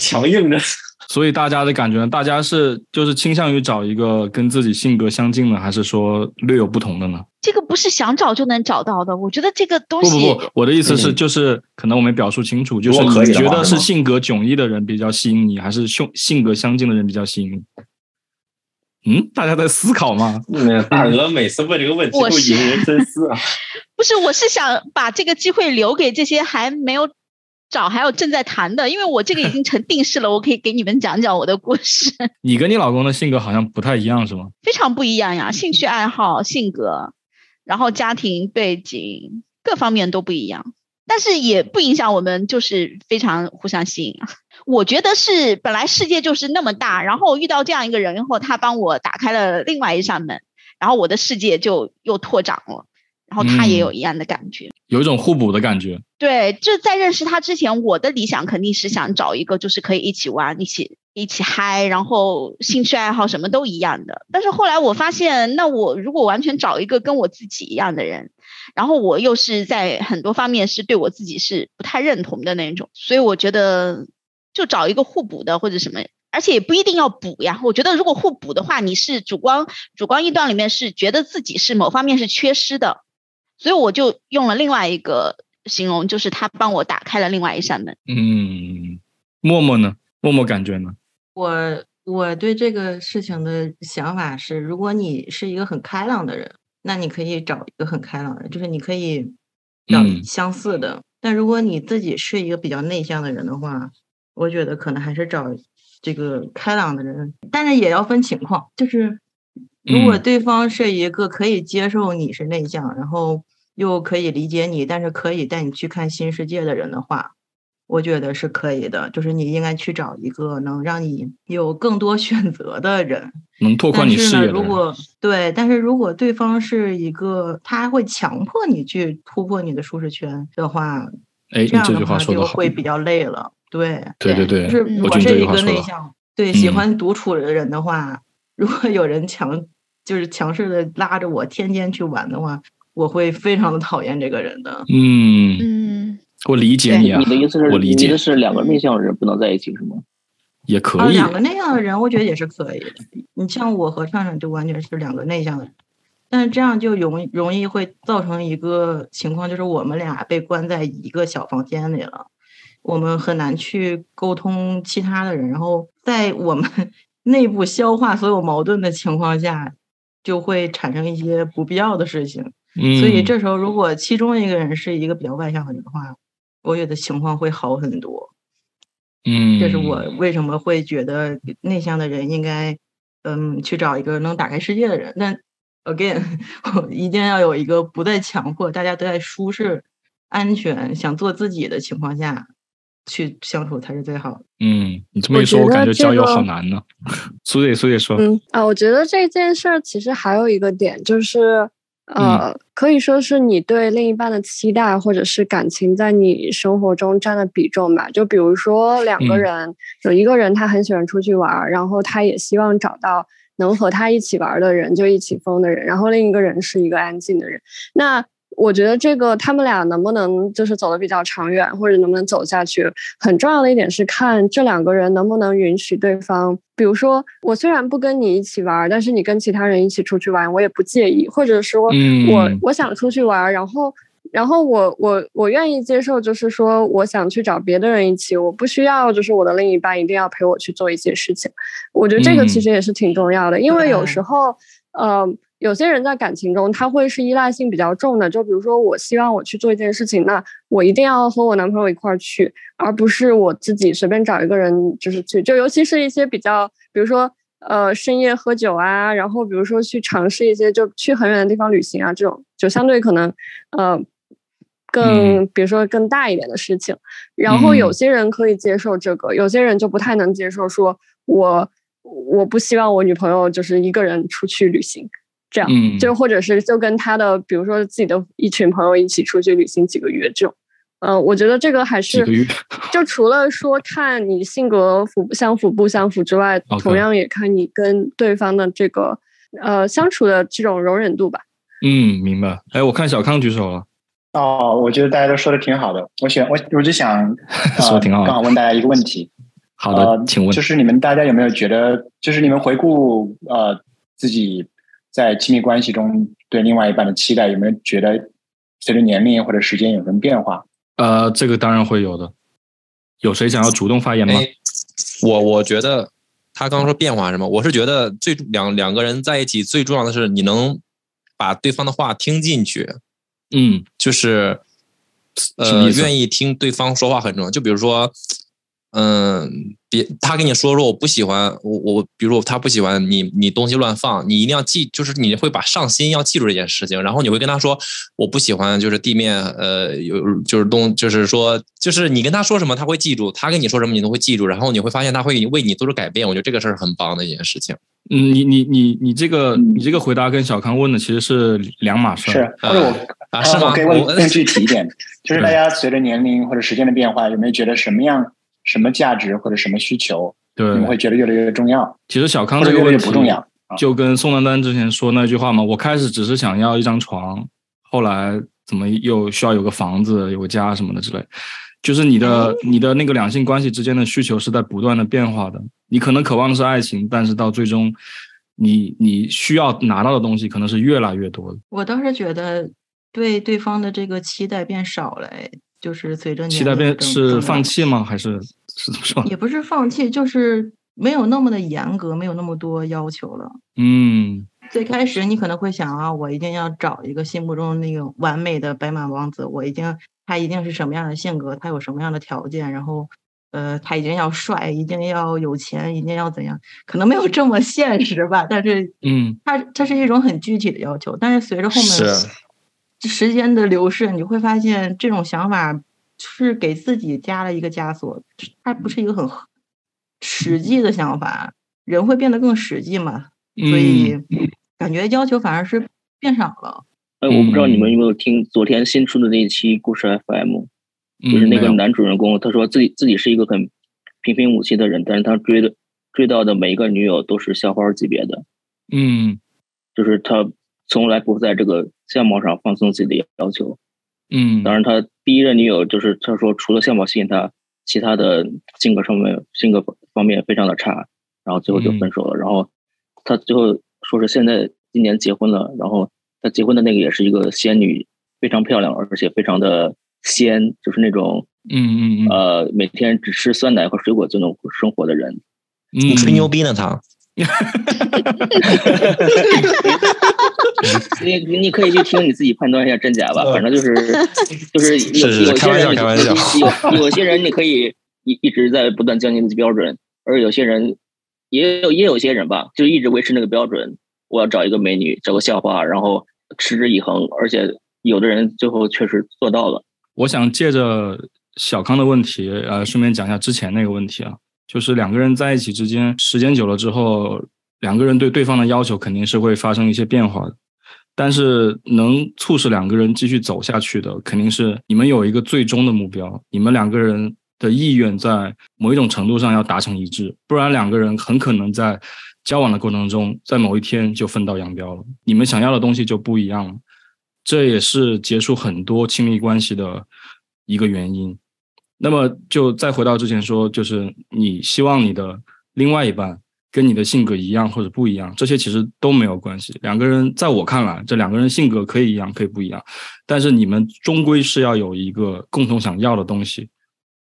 强硬着。所以大家的感觉，大家是就是倾向于找一个跟自己性格相近的，还是说略有不同的呢？这个不是想找就能找到的。我觉得这个东西不不不，我的意思是，就是可能我没表述清楚，就是你觉得是性格迥异的人比较吸引你，还是性性格相近的人比较吸引你？嗯，大家在思考吗？大鹅每次问这个问题都引人深思啊。不是，我是想把这个机会留给这些还没有。找还有正在谈的，因为我这个已经成定式了，我可以给你们讲讲我的故事。你跟你老公的性格好像不太一样，是吗？非常不一样呀，兴趣爱好、性格，然后家庭背景各方面都不一样，但是也不影响我们就是非常互相吸引啊。我觉得是本来世界就是那么大，然后遇到这样一个人以后，他帮我打开了另外一扇门，然后我的世界就又拓展了。然后他也有一样的感觉，有一种互补的感觉。对，就在认识他之前，我的理想肯定是想找一个就是可以一起玩、一起一起嗨，然后兴趣爱好什么都一样的。但是后来我发现，那我如果完全找一个跟我自己一样的人，然后我又是在很多方面是对我自己是不太认同的那种，所以我觉得就找一个互补的或者什么，而且也不一定要补呀。我觉得如果互补的话，你是主观主观臆断里面是觉得自己是某方面是缺失的，所以我就用了另外一个形容，就是他帮我打开了另外一扇门。嗯，默默呢？默默感觉呢？我我对这个事情的想法是，如果你是一个很开朗的人，那你可以找一个很开朗的人，就是你可以找相似的。但如果你自己是一个比较内向的人的话，我觉得可能还是找这个开朗的人，但是也要分情况。就是如果对方是一个可以接受你是内向，然后又可以理解你，但是可以带你去看新世界的人的话，我觉得是可以的。就是你应该去找一个能让你有更多选择的人，能拓宽你视野的如果对，但是如果对方是一个他会强迫你去突破你的舒适圈的话，哎，这样的话就会比较累了。对对对对，就是我是一个内向，对喜欢独处的人的话，如果有人强就是强势的拉着我天天去玩的话，我会非常的讨厌这个人的。嗯嗯，我理解你啊，你的意思是，我理解是两个内向的人不能在一起是吗？也可以，两个内向的人，我觉得也是可以的。你像我和畅畅就完全是两个内向的人，但是这样就容易容易会造成一个情况，就是我们俩被关在一个小房间里了。我们很难去沟通其他的人，然后在我们 内部消化所有矛盾的情况下，就会产生一些不必要的事情。所以这时候，如果其中一个人是一个比较外向的人的话，我觉得情况会好很多。嗯，这是我为什么会觉得内向的人应该，嗯，去找一个能打开世界的人。但 again，我一定要有一个不再强迫，大家都在舒适、安全、想做自己的情况下。去相处才是最好的。嗯，你这么一说，我感觉交友好难呢。苏姐，苏姐说，嗯啊，我觉得这件事儿其实还有一个点，就是呃，可以说是你对另一半的期待，或者是感情在你生活中占的比重吧。就比如说两个人，有一个人他很喜欢出去玩，然后他也希望找到能和他一起玩的人，就一起疯的人。然后另一个人是一个安静的人，那。我觉得这个他们俩能不能就是走得比较长远，或者能不能走下去，很重要的一点是看这两个人能不能允许对方。比如说，我虽然不跟你一起玩，但是你跟其他人一起出去玩，我也不介意。或者说，我我想出去玩，然后然后我我我愿意接受，就是说我想去找别的人一起，我不需要就是我的另一半一定要陪我去做一些事情。我觉得这个其实也是挺重要的，因为有时候，嗯。有些人在感情中，他会是依赖性比较重的。就比如说，我希望我去做一件事情，那我一定要和我男朋友一块儿去，而不是我自己随便找一个人就是去。就尤其是一些比较，比如说呃深夜喝酒啊，然后比如说去尝试一些就去很远的地方旅行啊，这种就相对可能呃更比如说更大一点的事情。然后有些人可以接受这个，有些人就不太能接受。说我我不希望我女朋友就是一个人出去旅行。这样，就或者是就跟他的，比如说自己的一群朋友一起出去旅行几个月这种，嗯，我觉得这个还是就除了说看你性格符相符不相符之外，同样也看你跟对方的这个呃相处的这种容忍度吧。嗯，明白。哎，我看小康举手了。哦，我觉得大家都说的挺好的。我想，我我就想 说挺好，刚好问大家一个问题。好的，请问就是你们大家有没有觉得，就是你们回顾呃自己。在亲密关系中，对另外一半的期待有没有觉得随着年龄或者时间有什么变化？呃，这个当然会有的。有谁想要主动发言吗？我我觉得他刚刚说变化什么？我是觉得最两两个人在一起最重要的是你能把对方的话听进去。嗯，就是呃，愿意听对方说话很重要。就比如说。嗯，别他跟你说说我不喜欢我我，比如说他不喜欢你你东西乱放，你一定要记，就是你会把上心要记住这件事情，然后你会跟他说我不喜欢就是地面呃有就是东就是说就是你跟他说什么他会记住，他跟你说什么你都会记住，然后你会发现他会为你做出改变，我觉得这个事儿很棒的一件事情。嗯，你你你你这个你这个回答跟小康问的其实是两码事。是，或者我啊是吗？我可以问更具体一点，就是大家随着年龄或者时间的变化，有没有觉得什么样？什么价值或者什么需求，对，你们会觉得越来越重要。其实小康这个问题不重要，就跟宋丹丹之前说那句话嘛。我开始只是想要一张床，后来怎么又需要有个房子、有个家什么的之类。就是你的你的那个两性关系之间的需求是在不断的变化的。你可能渴望的是爱情，但是到最终，你你需要拿到的东西可能是越来越多的。我倒是觉得对对方的这个期待变少了，就是随着期待变是放弃吗？还是是怎么说？也不是放弃，就是没有那么的严格，没有那么多要求了。嗯，最开始你可能会想啊，我一定要找一个心目中那个完美的白马王子，我一定他一定是什么样的性格，他有什么样的条件，然后。呃，他一定要帅，一定要有钱，一定要怎样？可能没有这么现实吧，但是，嗯，他他是一种很具体的要求。但是随着后面时间的流逝，你会发现这种想法是给自己加了一个枷锁，它不是一个很实际的想法。人会变得更实际嘛，所以感觉要求反而是变少了。哎，我不知道你们有没有听昨天新出的那一期故事 FM。就是那个男主人公，他说自己自己是一个很平平无奇的人，但是他追的追到的每一个女友都是校花级别的。嗯，就是他从来不在这个相貌上放松自己的要求。嗯，当然他第一任女友就是他说除了相貌吸引他，其他的性格上面性格方面非常的差，然后最后就分手了。然后他最后说是现在今年结婚了，然后他结婚的那个也是一个仙女，非常漂亮，而且非常的。仙就是那种，嗯嗯呃，每天只吃酸奶和水果就能生活的人。你吹牛逼呢？他，你你可以去听，你自己判断一下真假吧。反正就是就是有有些人，有有些人你可以一一直在不断降低自己标准，而有些人也有也有些人吧，就一直维持那个标准。我要找一个美女，找个校花，然后持之以恒，而且有的人最后确实做到了。我想借着小康的问题，呃，顺便讲一下之前那个问题啊，就是两个人在一起之间，时间久了之后，两个人对对方的要求肯定是会发生一些变化的，但是能促使两个人继续走下去的，肯定是你们有一个最终的目标，你们两个人的意愿在某一种程度上要达成一致，不然两个人很可能在交往的过程中，在某一天就分道扬镳了，你们想要的东西就不一样了。这也是结束很多亲密关系的一个原因。那么，就再回到之前说，就是你希望你的另外一半跟你的性格一样或者不一样，这些其实都没有关系。两个人在我看来，这两个人性格可以一样，可以不一样，但是你们终归是要有一个共同想要的东西。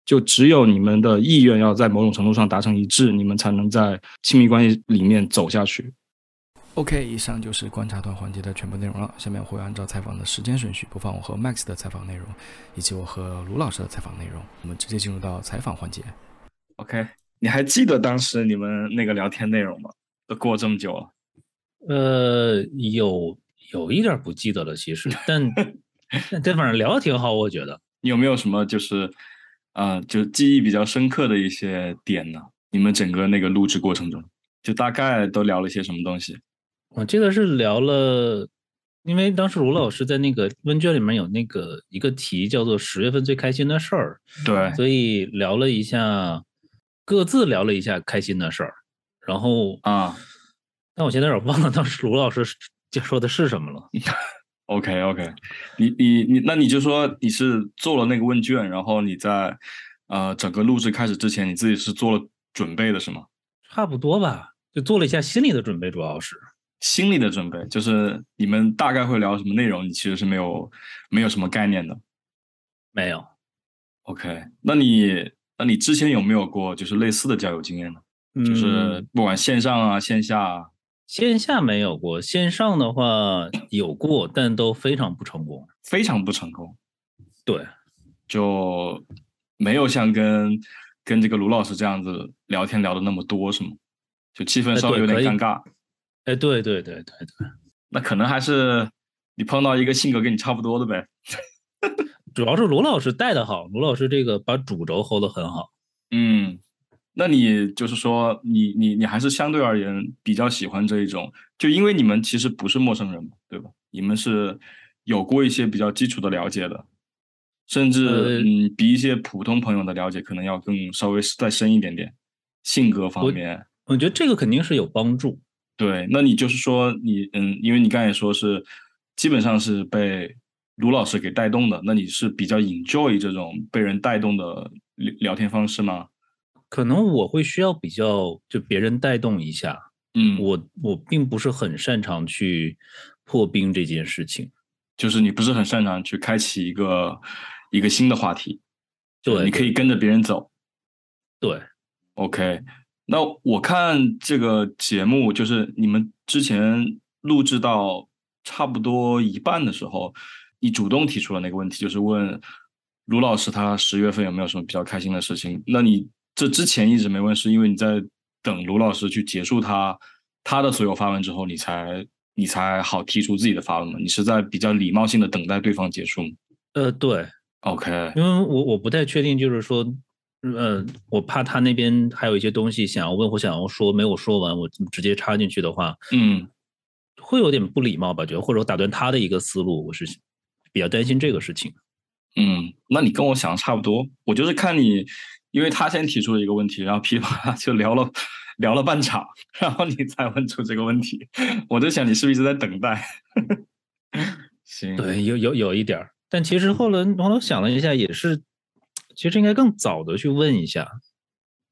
就只有你们的意愿要在某种程度上达成一致，你们才能在亲密关系里面走下去。OK，以上就是观察团环节的全部内容了。下面我会按照采访的时间顺序播放我和 Max 的采访内容，以及我和卢老师的采访内容。我们直接进入到采访环节。OK，你还记得当时你们那个聊天内容吗？都过这么久了。呃，有有一点不记得了，其实，但但反正聊的挺好，我觉得。你有没有什么就是，呃，就记忆比较深刻的一些点呢？你们整个那个录制过程中，就大概都聊了些什么东西？我记得是聊了，因为当时卢老师在那个问卷里面有那个一个题叫做十月份最开心的事儿，对，所以聊了一下，各自聊了一下开心的事儿，然后啊，但我现在有点忘了当时卢老师就说的是什么了。OK OK，你你你，那你就说你是做了那个问卷，然后你在呃整个录制开始之前，你自己是做了准备的是吗？差不多吧，就做了一下心理的准备，主要是。心理的准备就是你们大概会聊什么内容，你其实是没有没有什么概念的，没有。OK，那你那你之前有没有过就是类似的交友经验呢？就是不管线上啊线下，线下没有过，线上的话有过，但都非常不成功，非常不成功。对，就没有像跟跟这个卢老师这样子聊天聊的那么多，是吗？就气氛稍微有点尴尬。哎，对对对对对，那可能还是你碰到一个性格跟你差不多的呗。主要是罗老师带的好，罗老师这个把主轴 hold 得很好。嗯，那你就是说，你你你还是相对而言比较喜欢这一种，就因为你们其实不是陌生人嘛，对吧？你们是有过一些比较基础的了解的，甚至嗯，比一些普通朋友的了解可能要更稍微再深一点点。性格方面，我觉得这个肯定是有帮助。对，那你就是说你嗯，因为你刚才说是基本上是被卢老师给带动的，那你是比较 enjoy 这种被人带动的聊聊天方式吗？可能我会需要比较就别人带动一下，嗯，我我并不是很擅长去破冰这件事情，就是你不是很擅长去开启一个一个新的话题，对，你可以跟着别人走，对，OK。那我看这个节目，就是你们之前录制到差不多一半的时候，你主动提出了那个问题，就是问卢老师他十月份有没有什么比较开心的事情？那你这之前一直没问，是因为你在等卢老师去结束他他的所有发问之后，你才你才好提出自己的发问吗？你是在比较礼貌性的等待对方结束吗？呃，对，OK，因为我我不太确定，就是说。呃，我怕他那边还有一些东西想要问或想要说没有说完，我直接插进去的话，嗯，会有点不礼貌吧？觉得或者打断他的一个思路，我是比较担心这个事情。嗯，那你跟我想的差不多，我就是看你，因为他先提出了一个问题，然后噼里啪就聊了聊了半场，然后你才问出这个问题，我在想你是不是一直在等待？行，对，有有有一点儿，但其实后来后来想了一下，也是。其实应该更早的去问一下，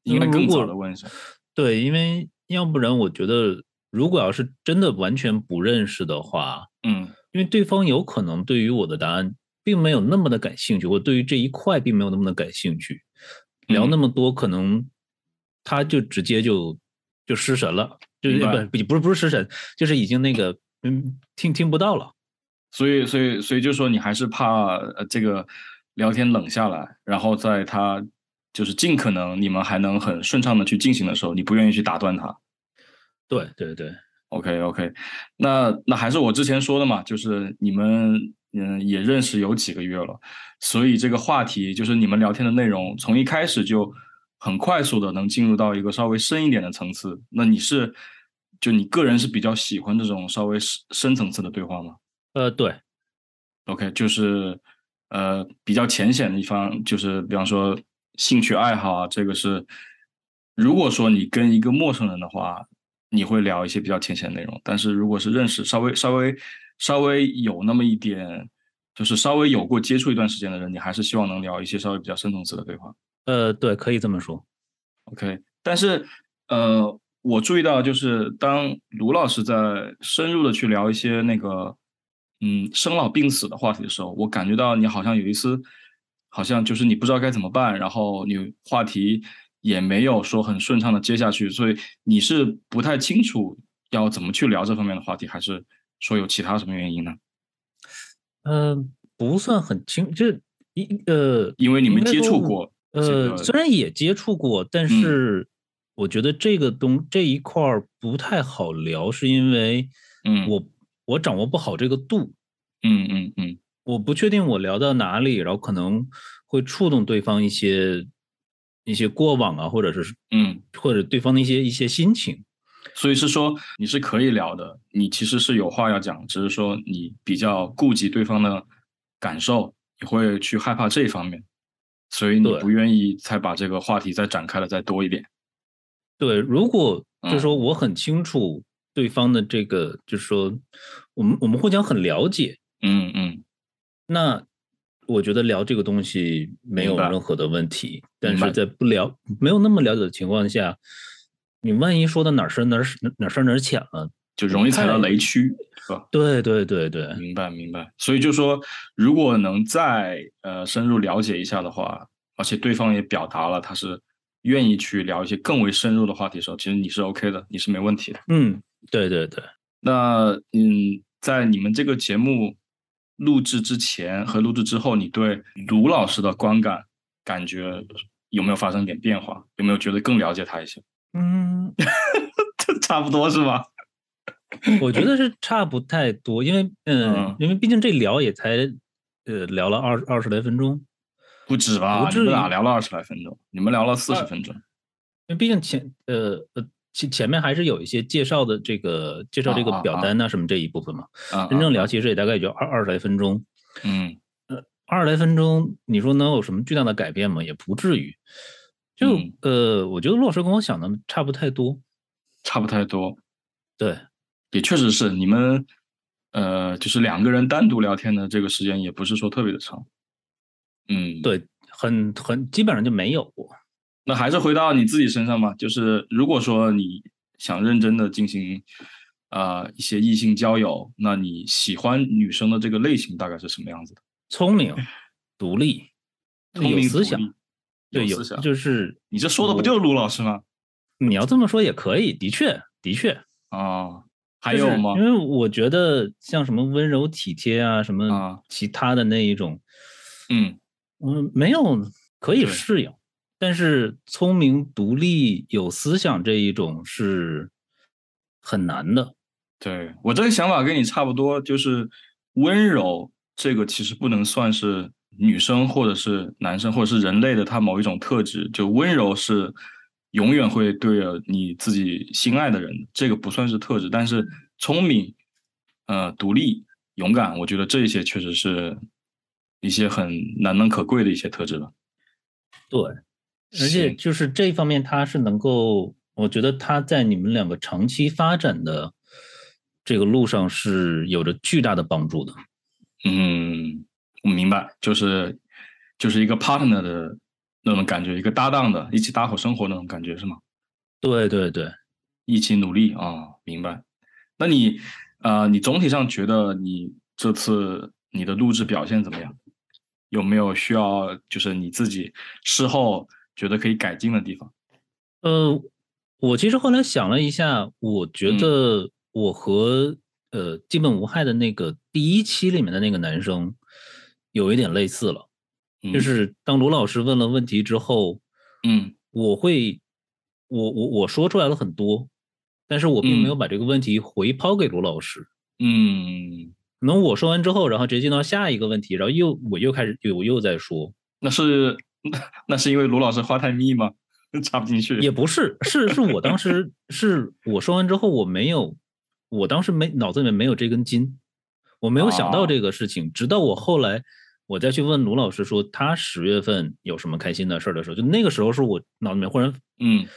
应该更早的问一下。对，因为要不然我觉得，如果要是真的完全不认识的话，嗯，因为对方有可能对于我的答案并没有那么的感兴趣，或对于这一块并没有那么的感兴趣，聊那么多，可能他就直接就就失神了，就是不不是不是失神，就是已经那个嗯听听不到了。所以所以所以就说你还是怕这个。聊天冷下来，然后在他就是尽可能你们还能很顺畅的去进行的时候，你不愿意去打断他。对对对，OK OK，那那还是我之前说的嘛，就是你们嗯也认识有几个月了，所以这个话题就是你们聊天的内容从一开始就很快速的能进入到一个稍微深一点的层次。那你是就你个人是比较喜欢这种稍微深深层次的对话吗？呃，对，OK 就是。呃，比较浅显的一方就是，比方说兴趣爱好啊，这个是，如果说你跟一个陌生人的话，你会聊一些比较浅显的内容。但是如果是认识稍微稍微稍微有那么一点，就是稍微有过接触一段时间的人，你还是希望能聊一些稍微比较深层次的对话。呃，对，可以这么说。OK，但是呃，我注意到就是当卢老师在深入的去聊一些那个。嗯，生老病死的话题的时候，我感觉到你好像有一丝，好像就是你不知道该怎么办，然后你话题也没有说很顺畅的接下去，所以你是不太清楚要怎么去聊这方面的话题，还是说有其他什么原因呢？嗯，不算很清，就一呃，因为你们接触过，呃，虽然也接触过，但是我觉得这个东这一块儿不太好聊，是因为嗯，我。我掌握不好这个度，嗯嗯嗯，我不确定我聊到哪里，然后可能会触动对方一些一些过往啊，或者是嗯，或者对方的一些一些心情，所以是说你是可以聊的，你其实是有话要讲，只是说你比较顾及对方的感受，你会去害怕这一方面，所以你不愿意再把这个话题再展开的再多一点。对，如果就是说我很清楚。对方的这个就是说，我们我们互相很了解，嗯嗯，那我觉得聊这个东西没有任何的问题。但是在不了没有那么了解的情况下，你万一说的哪深哪哪深哪浅了，就容易踩到雷区，是吧？对对对对，明白明白。所以就说，如果能再呃深入了解一下的话，而且对方也表达了他是愿意去聊一些更为深入的话题的时候，其实你是 OK 的，你是没问题的，嗯。对对对，那嗯，在你们这个节目录制之前和录制之后，你对卢老师的观感感觉有没有发生点变化？有没有觉得更了解他一些？嗯，差不多是吧？我觉得是差不太多，因为嗯，因为毕竟这聊也才呃聊了二二十来分钟，不止吧？你们俩聊了二十来分钟？你们聊了四十分钟？因为毕竟前呃呃。前前面还是有一些介绍的，这个介绍这个表单呐什么这一部分嘛。啊，真正聊其实也大概也就二二十来分钟。嗯，呃，二十来分钟，你说能有什么巨大的改变吗？也不至于。就呃，我觉得陆老师跟我想的差不太多，差不太多。对，也确实是你们呃，就是两个人单独聊天的这个时间也不是说特别的长。嗯，对，很很基本上就没有过。那还是回到你自己身上吧，就是如果说你想认真的进行啊一些异性交友，那你喜欢女生的这个类型大概是什么样子的？聪明、独立、有思想，对，有思想，就是你这说的不就是卢老师吗？你要这么说也可以，的确，的确啊，还有吗？因为我觉得像什么温柔体贴啊，什么其他的那一种，嗯嗯，没有可以适应。但是聪明、独立、有思想这一种是很难的。对我这个想法跟你差不多，就是温柔这个其实不能算是女生或者是男生或者是人类的他某一种特质。就温柔是永远会对着你自己心爱的人，这个不算是特质。但是聪明、呃，独立、勇敢，我觉得这一些确实是一些很难能可贵的一些特质了。对。而且就是这方面，他是能够，我觉得他在你们两个长期发展的这个路上是有着巨大的帮助的。嗯，我明白，就是就是一个 partner 的那种感觉，一个搭档的，一起搭伙生活那种感觉，是吗？对对对，一起努力啊，明白。那你啊，你总体上觉得你这次你的录制表现怎么样？有没有需要就是你自己事后？觉得可以改进的地方，呃，我其实后来想了一下，我觉得我和呃基本无害的那个第一期里面的那个男生有一点类似了，就是当卢老师问了问题之后，嗯，我会我我我说出来了很多，但是我并没有把这个问题回抛给卢老师，嗯，可能我说完之后，然后直接进到下一个问题，然后又我又开始我又在说，那是。那 那是因为卢老师话太密吗？插不进去。也不是，是是我当时是我说完之后，我没有，我当时没脑子里面没有这根筋，我没有想到这个事情。直到我后来我再去问卢老师说他十月份有什么开心的事儿的时候，就那个时候是我脑子里面忽然嗯，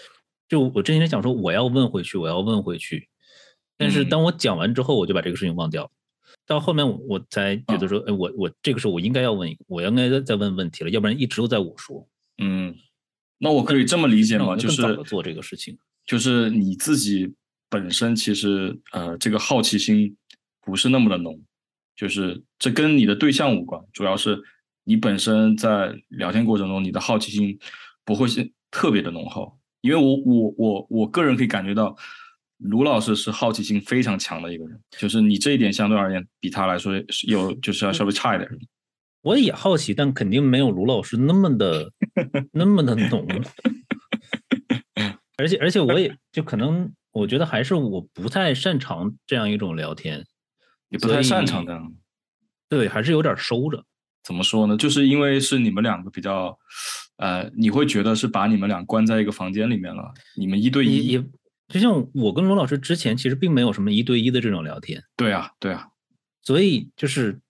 就我之前想说我要问回去，我要问回去，但是当我讲完之后，我就把这个事情忘掉了。到后面我我才觉得说，哎，我我这个时候我应该要问，我应该再问问题了，要不然一直都在我说。嗯，那我可以这么理解吗？就是做这个事情，就是你自己本身其实呃这个好奇心不是那么的浓，就是这跟你的对象无关，主要是你本身在聊天过程中你的好奇心不会是特别的浓厚，因为我我我我个人可以感觉到。卢老师是好奇心非常强的一个人，就是你这一点相对而言比他来说有就是要稍微差一点。我也好奇，但肯定没有卢老师那么的 那么的浓。而且而且我也就可能我觉得还是我不太擅长这样一种聊天，也不太擅长的。对，还是有点收着。怎么说呢？就是因为是你们两个比较，呃，你会觉得是把你们俩关在一个房间里面了，你们一对一也。就像我跟罗老师之前其实并没有什么一对一的这种聊天，对啊，对啊，所以就是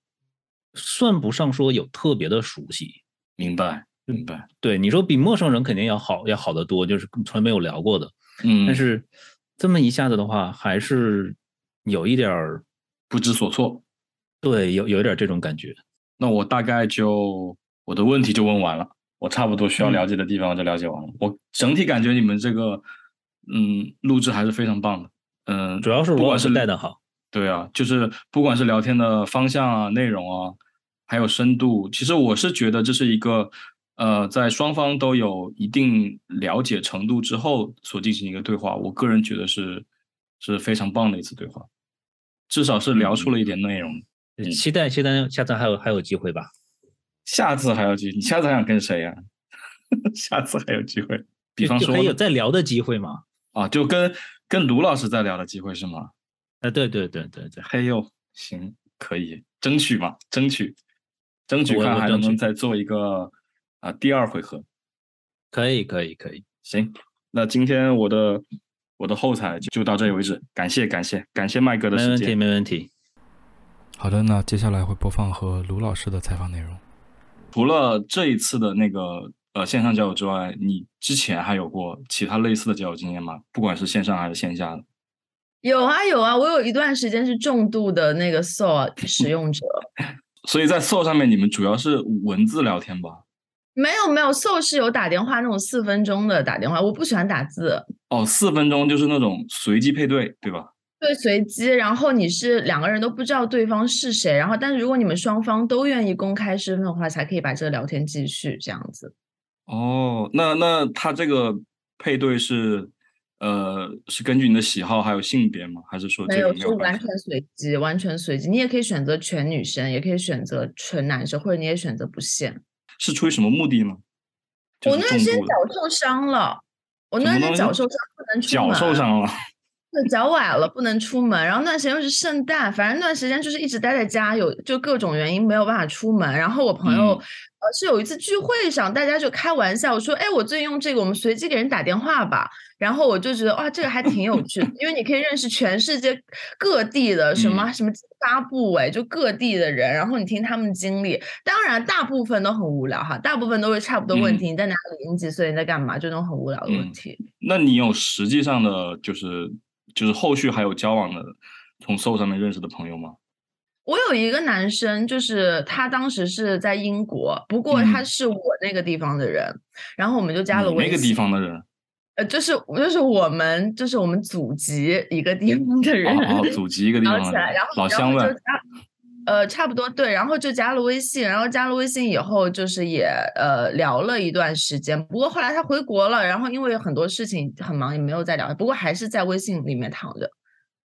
算不上说有特别的熟悉，明白，明白。对，你说比陌生人肯定要好，要好得多，就是从来没有聊过的，嗯。但是这么一下子的话，还是有一点儿不知所措，对，有有一点这种感觉。那我大概就我的问题就问完了，我差不多需要了解的地方我就了解完了。我整体感觉你们这个。嗯，录制还是非常棒的。嗯，主要是不管是带的好，对啊，就是不管是聊天的方向啊、内容啊，还有深度，其实我是觉得这是一个呃，在双方都有一定了解程度之后所进行一个对话。我个人觉得是是非常棒的一次对话，至少是聊出了一点内容。期待期待下次还有还有机会吧？下次还有机，你下次还想跟谁呀？下次还有机会，比方说可以有再聊的机会吗？啊，就跟跟卢老师在聊的机会是吗？哎，对对对对对，嘿呦，行，可以争取嘛，争取，争取看还能不能再做一个啊第二回合。可以可以可以，行，那今天我的我的后台就到这里为止，感谢感谢感谢麦哥的时间，没问题没问题。好的，那接下来会播放和卢老师的采访内容，除了这一次的那个。呃，线上交友之外，你之前还有过其他类似的交友经验吗？不管是线上还是线下的。有啊有啊，我有一段时间是重度的那个 Soul 使用者。所以在 Soul 上面，你们主要是文字聊天吧？没有没有，Soul 是有打电话那种四分钟的打电话，我不喜欢打字。哦，四分钟就是那种随机配对，对吧？对，随机。然后你是两个人都不知道对方是谁，然后但是如果你们双方都愿意公开身份的话，才可以把这个聊天继续这样子。哦，那那他这个配对是？呃，是根据你的喜好还有性别吗？还是说没有？就完全随机，完全随机。你也可以选择全女生，也可以选择纯男生，或者你也选择不限。是出于什么目的呢？我那段时间脚受伤了，我那段时间脚受伤不能出门。脚受伤了，对，脚崴了不能出门。然后那段时间又是圣诞，反正那段时间就是一直待在家，有就各种原因没有办法出门。然后我朋友呃是有一次聚会上，大家就开玩笑说：“哎，我最近用这个，我们随机给人打电话吧。”然后我就觉得哇，这个还挺有趣，因为你可以认识全世界各地的什么什么发布委，就各地的人，然后你听他们经历。当然，大部分都很无聊哈，大部分都是差不多问题。你在哪里？你几岁？你在干嘛？就那种很无聊的问题。那你有实际上的，就是就是后续还有交往的，从 Soul 上面认识的朋友吗？我有一个男生，就是他当时是在英国，不过他是我那个地方的人，然后我们就加了微信。那个地方的人。呃，就是就是我们就是我们祖籍一个地方的人，哦，祖籍一个地方，然后老乡了，呃，差不多对，然后就加了微信，然后加了微信以后，就是也呃聊了一段时间，不过后来他回国了，然后因为很多事情很忙，也没有再聊，不过还是在微信里面躺着。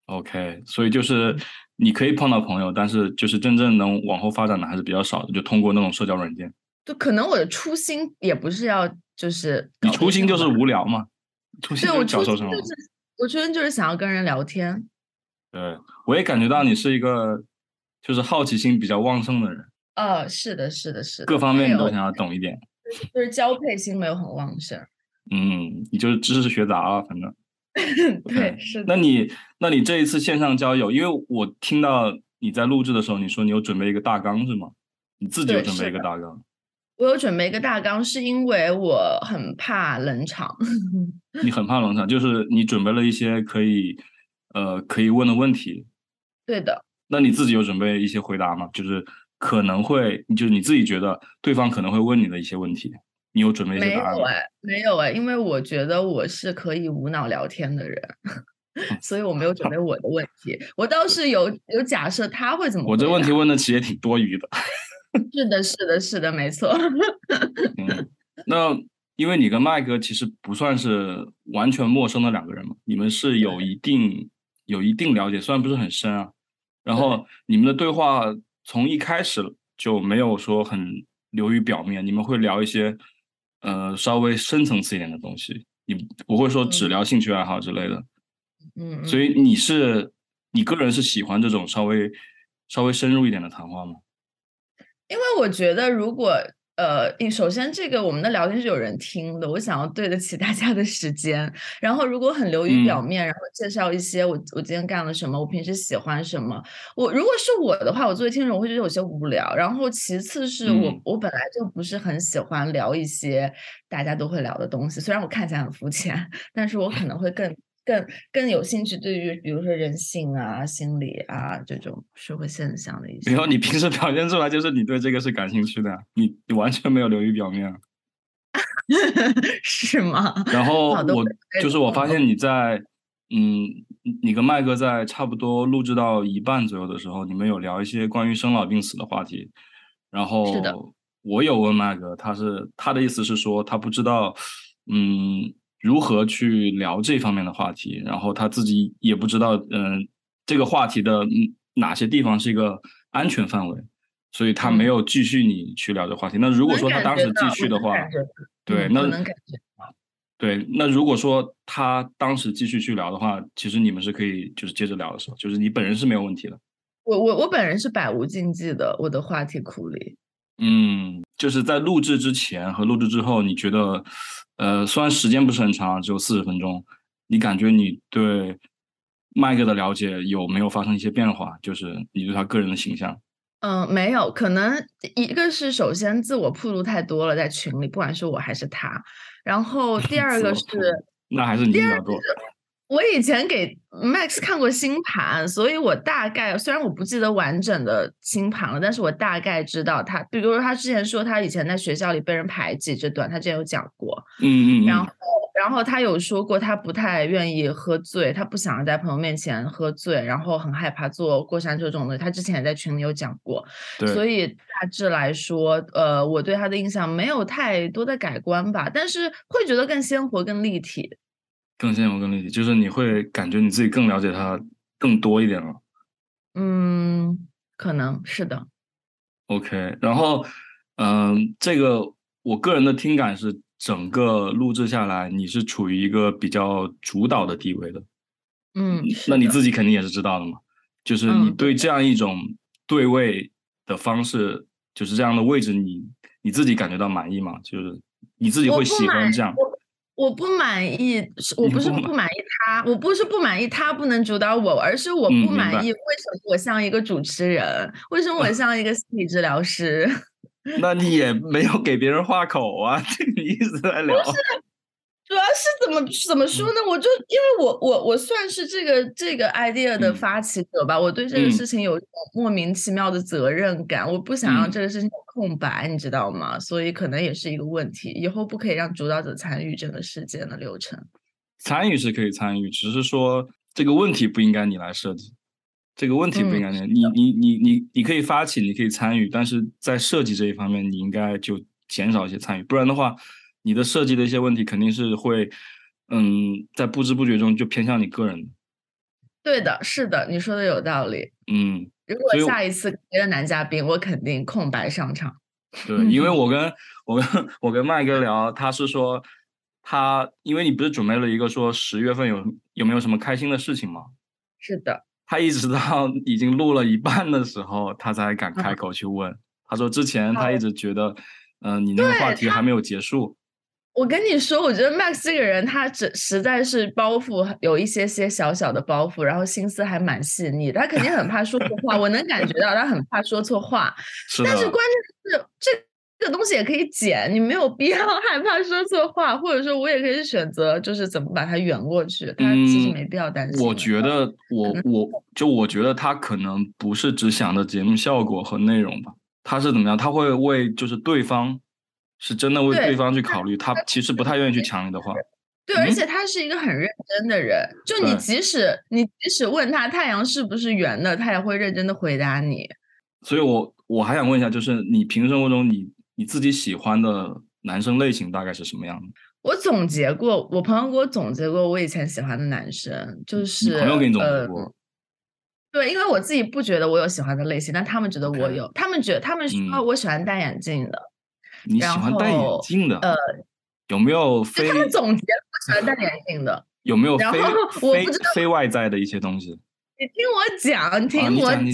OK，所以就是你可以碰到朋友，但是就是真正能往后发展的还是比较少的，就通过那种社交软件。就可能我的初心也不是要就是你初心就是无聊嘛。初心就是，我初心就是想要跟人聊天。对，我也感觉到你是一个，就是好奇心比较旺盛的人。呃，是的，是的，是的，各方面你都想要懂一点。就是交配心没有很旺盛。嗯，你就是知识学杂了，反正。对，是的。那你，那你这一次线上交友，因为我听到你在录制的时候，你说你有准备一个大纲是吗？你自己有准备一个大纲？我有准备一个大纲，是因为我很怕冷场。你很怕冷场，就是你准备了一些可以，呃，可以问的问题。对的。那你自己有准备一些回答吗？就是可能会，就是你自己觉得对方可能会问你的一些问题，你有准备一些答案吗？没有哎，没有哎，因为我觉得我是可以无脑聊天的人，所以我没有准备我的问题。我倒是有有假设他会怎么。我这问题问的其实也挺多余的。是的，是的，是的，没错。嗯，那因为你跟麦哥其实不算是完全陌生的两个人嘛，你们是有一定有一定了解，虽然不是很深啊。然后你们的对话从一开始就没有说很流于表面，你们会聊一些呃稍微深层次一点的东西，你不会说只聊兴趣爱好之类的。嗯，所以你是你个人是喜欢这种稍微稍微深入一点的谈话吗？因为我觉得，如果呃，首先这个我们的聊天是有人听的，我想要对得起大家的时间。然后，如果很流于表面，然后介绍一些我我今天干了什么，我平时喜欢什么，我如果是我的话，我作为听众，我会觉得有些无聊。然后，其次是我我本来就不是很喜欢聊一些大家都会聊的东西，虽然我看起来很肤浅，但是我可能会更。更更有兴趣对于比如说人性啊、心理啊这种社会现象的一些。没有，你平时表现出来就是你对这个是感兴趣的，你你完全没有流于表面，是吗？然 后我就是我发现你在嗯，你跟麦哥在差不多录制到一半左右的时候，你们有聊一些关于生老病死的话题。然后我有问麦哥，他是他的意思是说他不知道，嗯。如何去聊这方面的话题？然后他自己也不知道，嗯，这个话题的哪些地方是一个安全范围，所以他没有继续你去聊这话题。那如果说他当时继续的话，对，那对，那如果说他当时继续去聊的话，其实你们是可以就是接着聊的时候，就是你本人是没有问题的。我我我本人是百无禁忌的，我的话题库里。嗯，就是在录制之前和录制之后，你觉得？呃，虽然时间不是很长，只有四十分钟，你感觉你对麦哥的了解有没有发生一些变化？就是你对他个人的形象？嗯，没有，可能一个是首先自我铺路太多了，在群里，不管是我还是他。然后 第二个是，那还是你比较多。我以前给 Max 看过星盘，所以我大概虽然我不记得完整的星盘了，但是我大概知道他，比如说他之前说他以前在学校里被人排挤这段，他之前有讲过。嗯嗯。然后，然后他有说过他不太愿意喝醉，他不想在朋友面前喝醉，然后很害怕坐过山车这种的。他之前也在群里有讲过。对。所以大致来说，呃，我对他的印象没有太多的改观吧，但是会觉得更鲜活、更立体。更鲜活、更立体，就是你会感觉你自己更了解他更多一点了。嗯，可能是的。OK，然后，嗯，这个我个人的听感是，整个录制下来，你是处于一个比较主导的地位的。嗯，那你自己肯定也是知道的嘛，就是你对这样一种对位的方式，就是这样的位置，你你自己感觉到满意吗？就是你自己会喜欢这样？我不满意，我不是不满意他，我不是不满意他不能主导我，而是我不满意为什么我像一个主持人，为什么我像一个心理治疗师？那你也没有给别人画口啊，这个意思在 聊。怎么怎么说呢？我就因为我我我算是这个这个 idea 的发起者吧，我对这个事情有莫名其妙的责任感，我不想让这个事情有空白，你知道吗？所以可能也是一个问题，以后不可以让主导者参与整个事件的流程。参与是可以参与，只是说这个问题不应该你来设计，这个问题不应该你你你你你你可以发起，你可以参与，但是在设计这一方面，你应该就减少一些参与，不然的话。你的设计的一些问题肯定是会，嗯，在不知不觉中就偏向你个人。对的，是的，你说的有道理。嗯，如果下一次别的男嘉宾，我肯定空白上场。对，因为 我跟我跟我跟麦哥聊，他是说他，因为你不是准备了一个说十月份有有没有什么开心的事情吗？是的。他一直到已经录了一半的时候，他才敢开口去问。他说之前他一直觉得，嗯，你那个话题还没有结束。我跟你说，我觉得 Max 这个人，他只实在是包袱有一些些小小的包袱，然后心思还蛮细腻。他肯定很怕说错话，我能感觉到他很怕说错话。但是关键是这这个东西也可以剪，你没有必要害怕说错话，或者说我也可以选择就是怎么把它圆过去。他其实没必要担心。我觉得我我就我觉得他可能不是只想着节目效果和内容吧，他是怎么样？他会为就是对方。是真的为对方去考虑，他其实不太愿意去抢你的话。对，而且他是一个很认真的人，就你即使你即使问他太阳是不是圆的，他也会认真的回答你。所以，我我还想问一下，就是你平时生活中，你你自己喜欢的男生类型大概是什么样的？我总结过，我朋友给我总结过，我以前喜欢的男生就是朋友给你总结过。对，因为我自己不觉得我有喜欢的类型，但他们觉得我有，他们觉得他们说我喜欢戴眼镜的。你喜欢戴眼镜的？呃，有没有非？他们总结我喜欢戴眼镜的。有没有非非非外在的一些东西？你听我讲，你听我讲，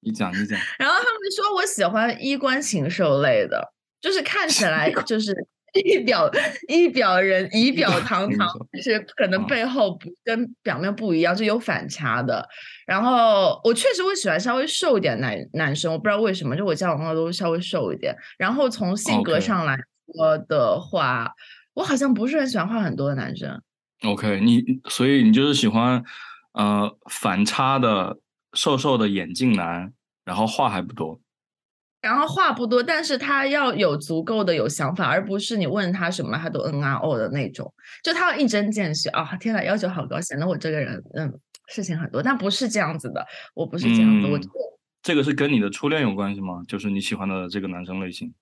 你讲你讲。然后他们说我喜欢衣冠禽兽类的，就是看起 来就是 一表一表人仪表堂堂，但是可能背后不跟表面不一样，就有反差的。然后我确实会喜欢稍微瘦一点男男生，我不知道为什么，就我交往过都稍微瘦一点。然后从性格上来说的话，我好像不是很喜欢话很多的男生。OK，你所以你就是喜欢呃反差的瘦瘦的眼镜男，然后话还不多。然后话不多，但是他要有足够的有想法，而不是你问他什么他都嗯啊哦的那种。就他要一针见血啊！天呐，要求好高，显得我这个人嗯。事情很多，但不是这样子的。我不是这样子，我这个是跟你的初恋有关系吗？就是你喜欢的这个男生类型？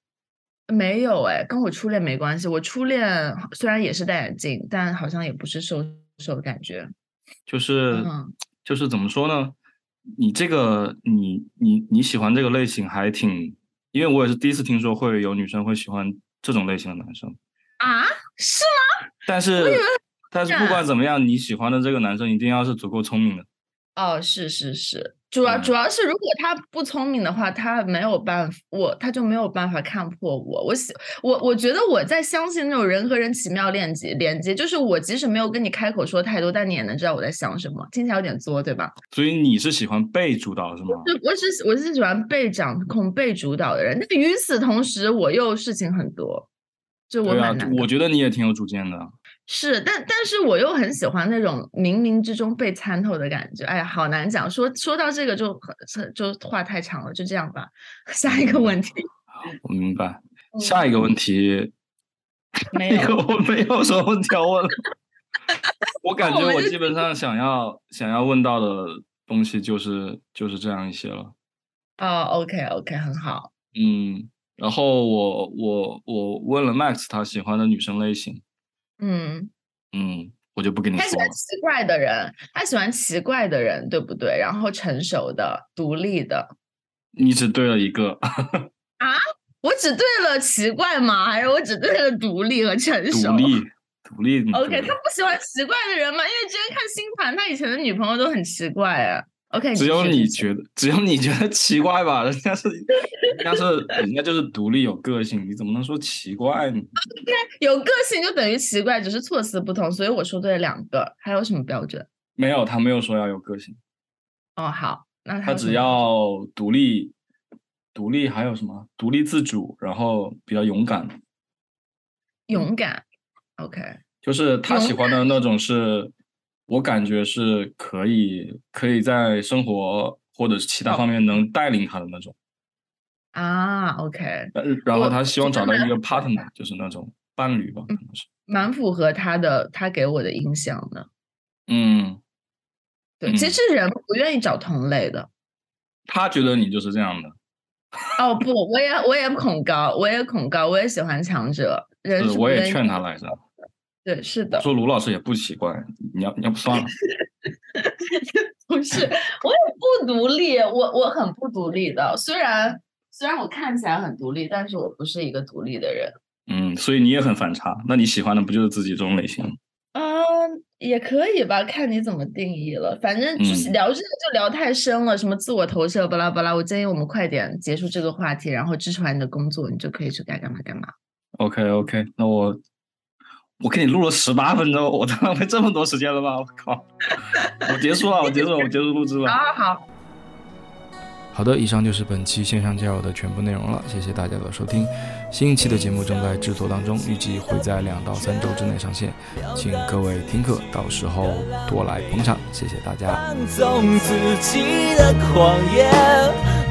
没有哎，跟我初恋没关系。我初恋虽然也是戴眼镜，但好像也不是瘦瘦的感觉。就是就是怎么说呢？你这个你你你喜欢这个类型还挺，因为我也是第一次听说会有女生会喜欢这种类型的男生啊？是吗？但是。但是不管怎么样，你喜欢的这个男生一定要是足够聪明的。哦，是是是，主要主要是如果他不聪明的话，他没有办法，我他就没有办法看破我。我喜我我觉得我在相信那种人和人奇妙链接连接，就是我即使没有跟你开口说太多，但你也能知道我在想什么。听起来有点作，对吧？所以你是喜欢被主导是吗？我只我是喜欢被掌控、被主导的人。那与此同时，我又事情很多。就我蛮难。我觉得你也挺有主见的。是，但但是我又很喜欢那种冥冥之中被参透的感觉。哎呀，好难讲。说说到这个就就话太长了，就这样吧。下一个问题。我明白。下一个问题。没有，我没有什么问题要问了。我感觉我基本上想要想要问到的东西就是就是这样一些了。哦，OK OK，很好。嗯，然后我我我问了 Max 他喜欢的女生类型。嗯嗯，我就不跟你说。他喜欢奇怪的人，他喜欢奇怪的人，对不对？然后成熟的、独立的。你只对了一个。啊？我只对了奇怪吗？还是我只对了独立和成熟？独立，独立。OK，他不喜欢奇怪的人吗？因为之前看星盘，他以前的女朋友都很奇怪啊。OK，只有你觉得，只有你觉得奇怪吧？人家是，人家是，人家就是独立有个性，你怎么能说奇怪呢？OK，有个性就等于奇怪，只是措辞不同，所以我说对了两个。还有什么标准？没有，他没有说要有个性。哦，好，那他只要独立，独立还有什么？独立自主，然后比较勇敢。勇敢，OK，就是他喜欢的那种是。我感觉是可以，可以在生活或者是其他方面能带领他的那种啊。OK，然后他希望找到一个 partner，就是那种伴侣吧，可能是蛮符合他的，他给我的印象的。嗯，对，其实人不愿意找同类的。他觉得你就是这样的。哦不，我也我也恐高，我也恐高，我也喜欢强者。人我也劝他来着。对，是的。说卢老师也不奇怪，你要你要不算了。不是，我也不独立，我我很不独立的。虽然虽然我看起来很独立，但是我不是一个独立的人。嗯，所以你也很反差。那你喜欢的不就是自己这种类型？嗯，也可以吧，看你怎么定义了。反正就是聊这个就聊太深了，什么自我投射巴拉巴拉。我建议我们快点结束这个话题，然后支持完你的工作，你就可以去该干嘛干嘛。OK OK，那我。我给你录了十八分钟，我都浪费这么多时间了吗？我靠！我结束了，我结束了，我结束录制了。好好好的，以上就是本期线上交友的全部内容了，谢谢大家的收听。新一期的节目正在制作当中，预计会在两到三周之内上线，请各位听课到时候多来捧场，谢谢大家。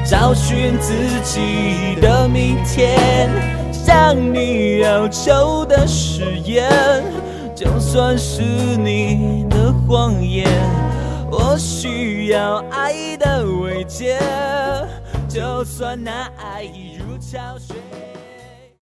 找寻自己的明天。向你要求的誓言，就算是你的谎言，我需要爱的慰藉，就算那爱已如潮水。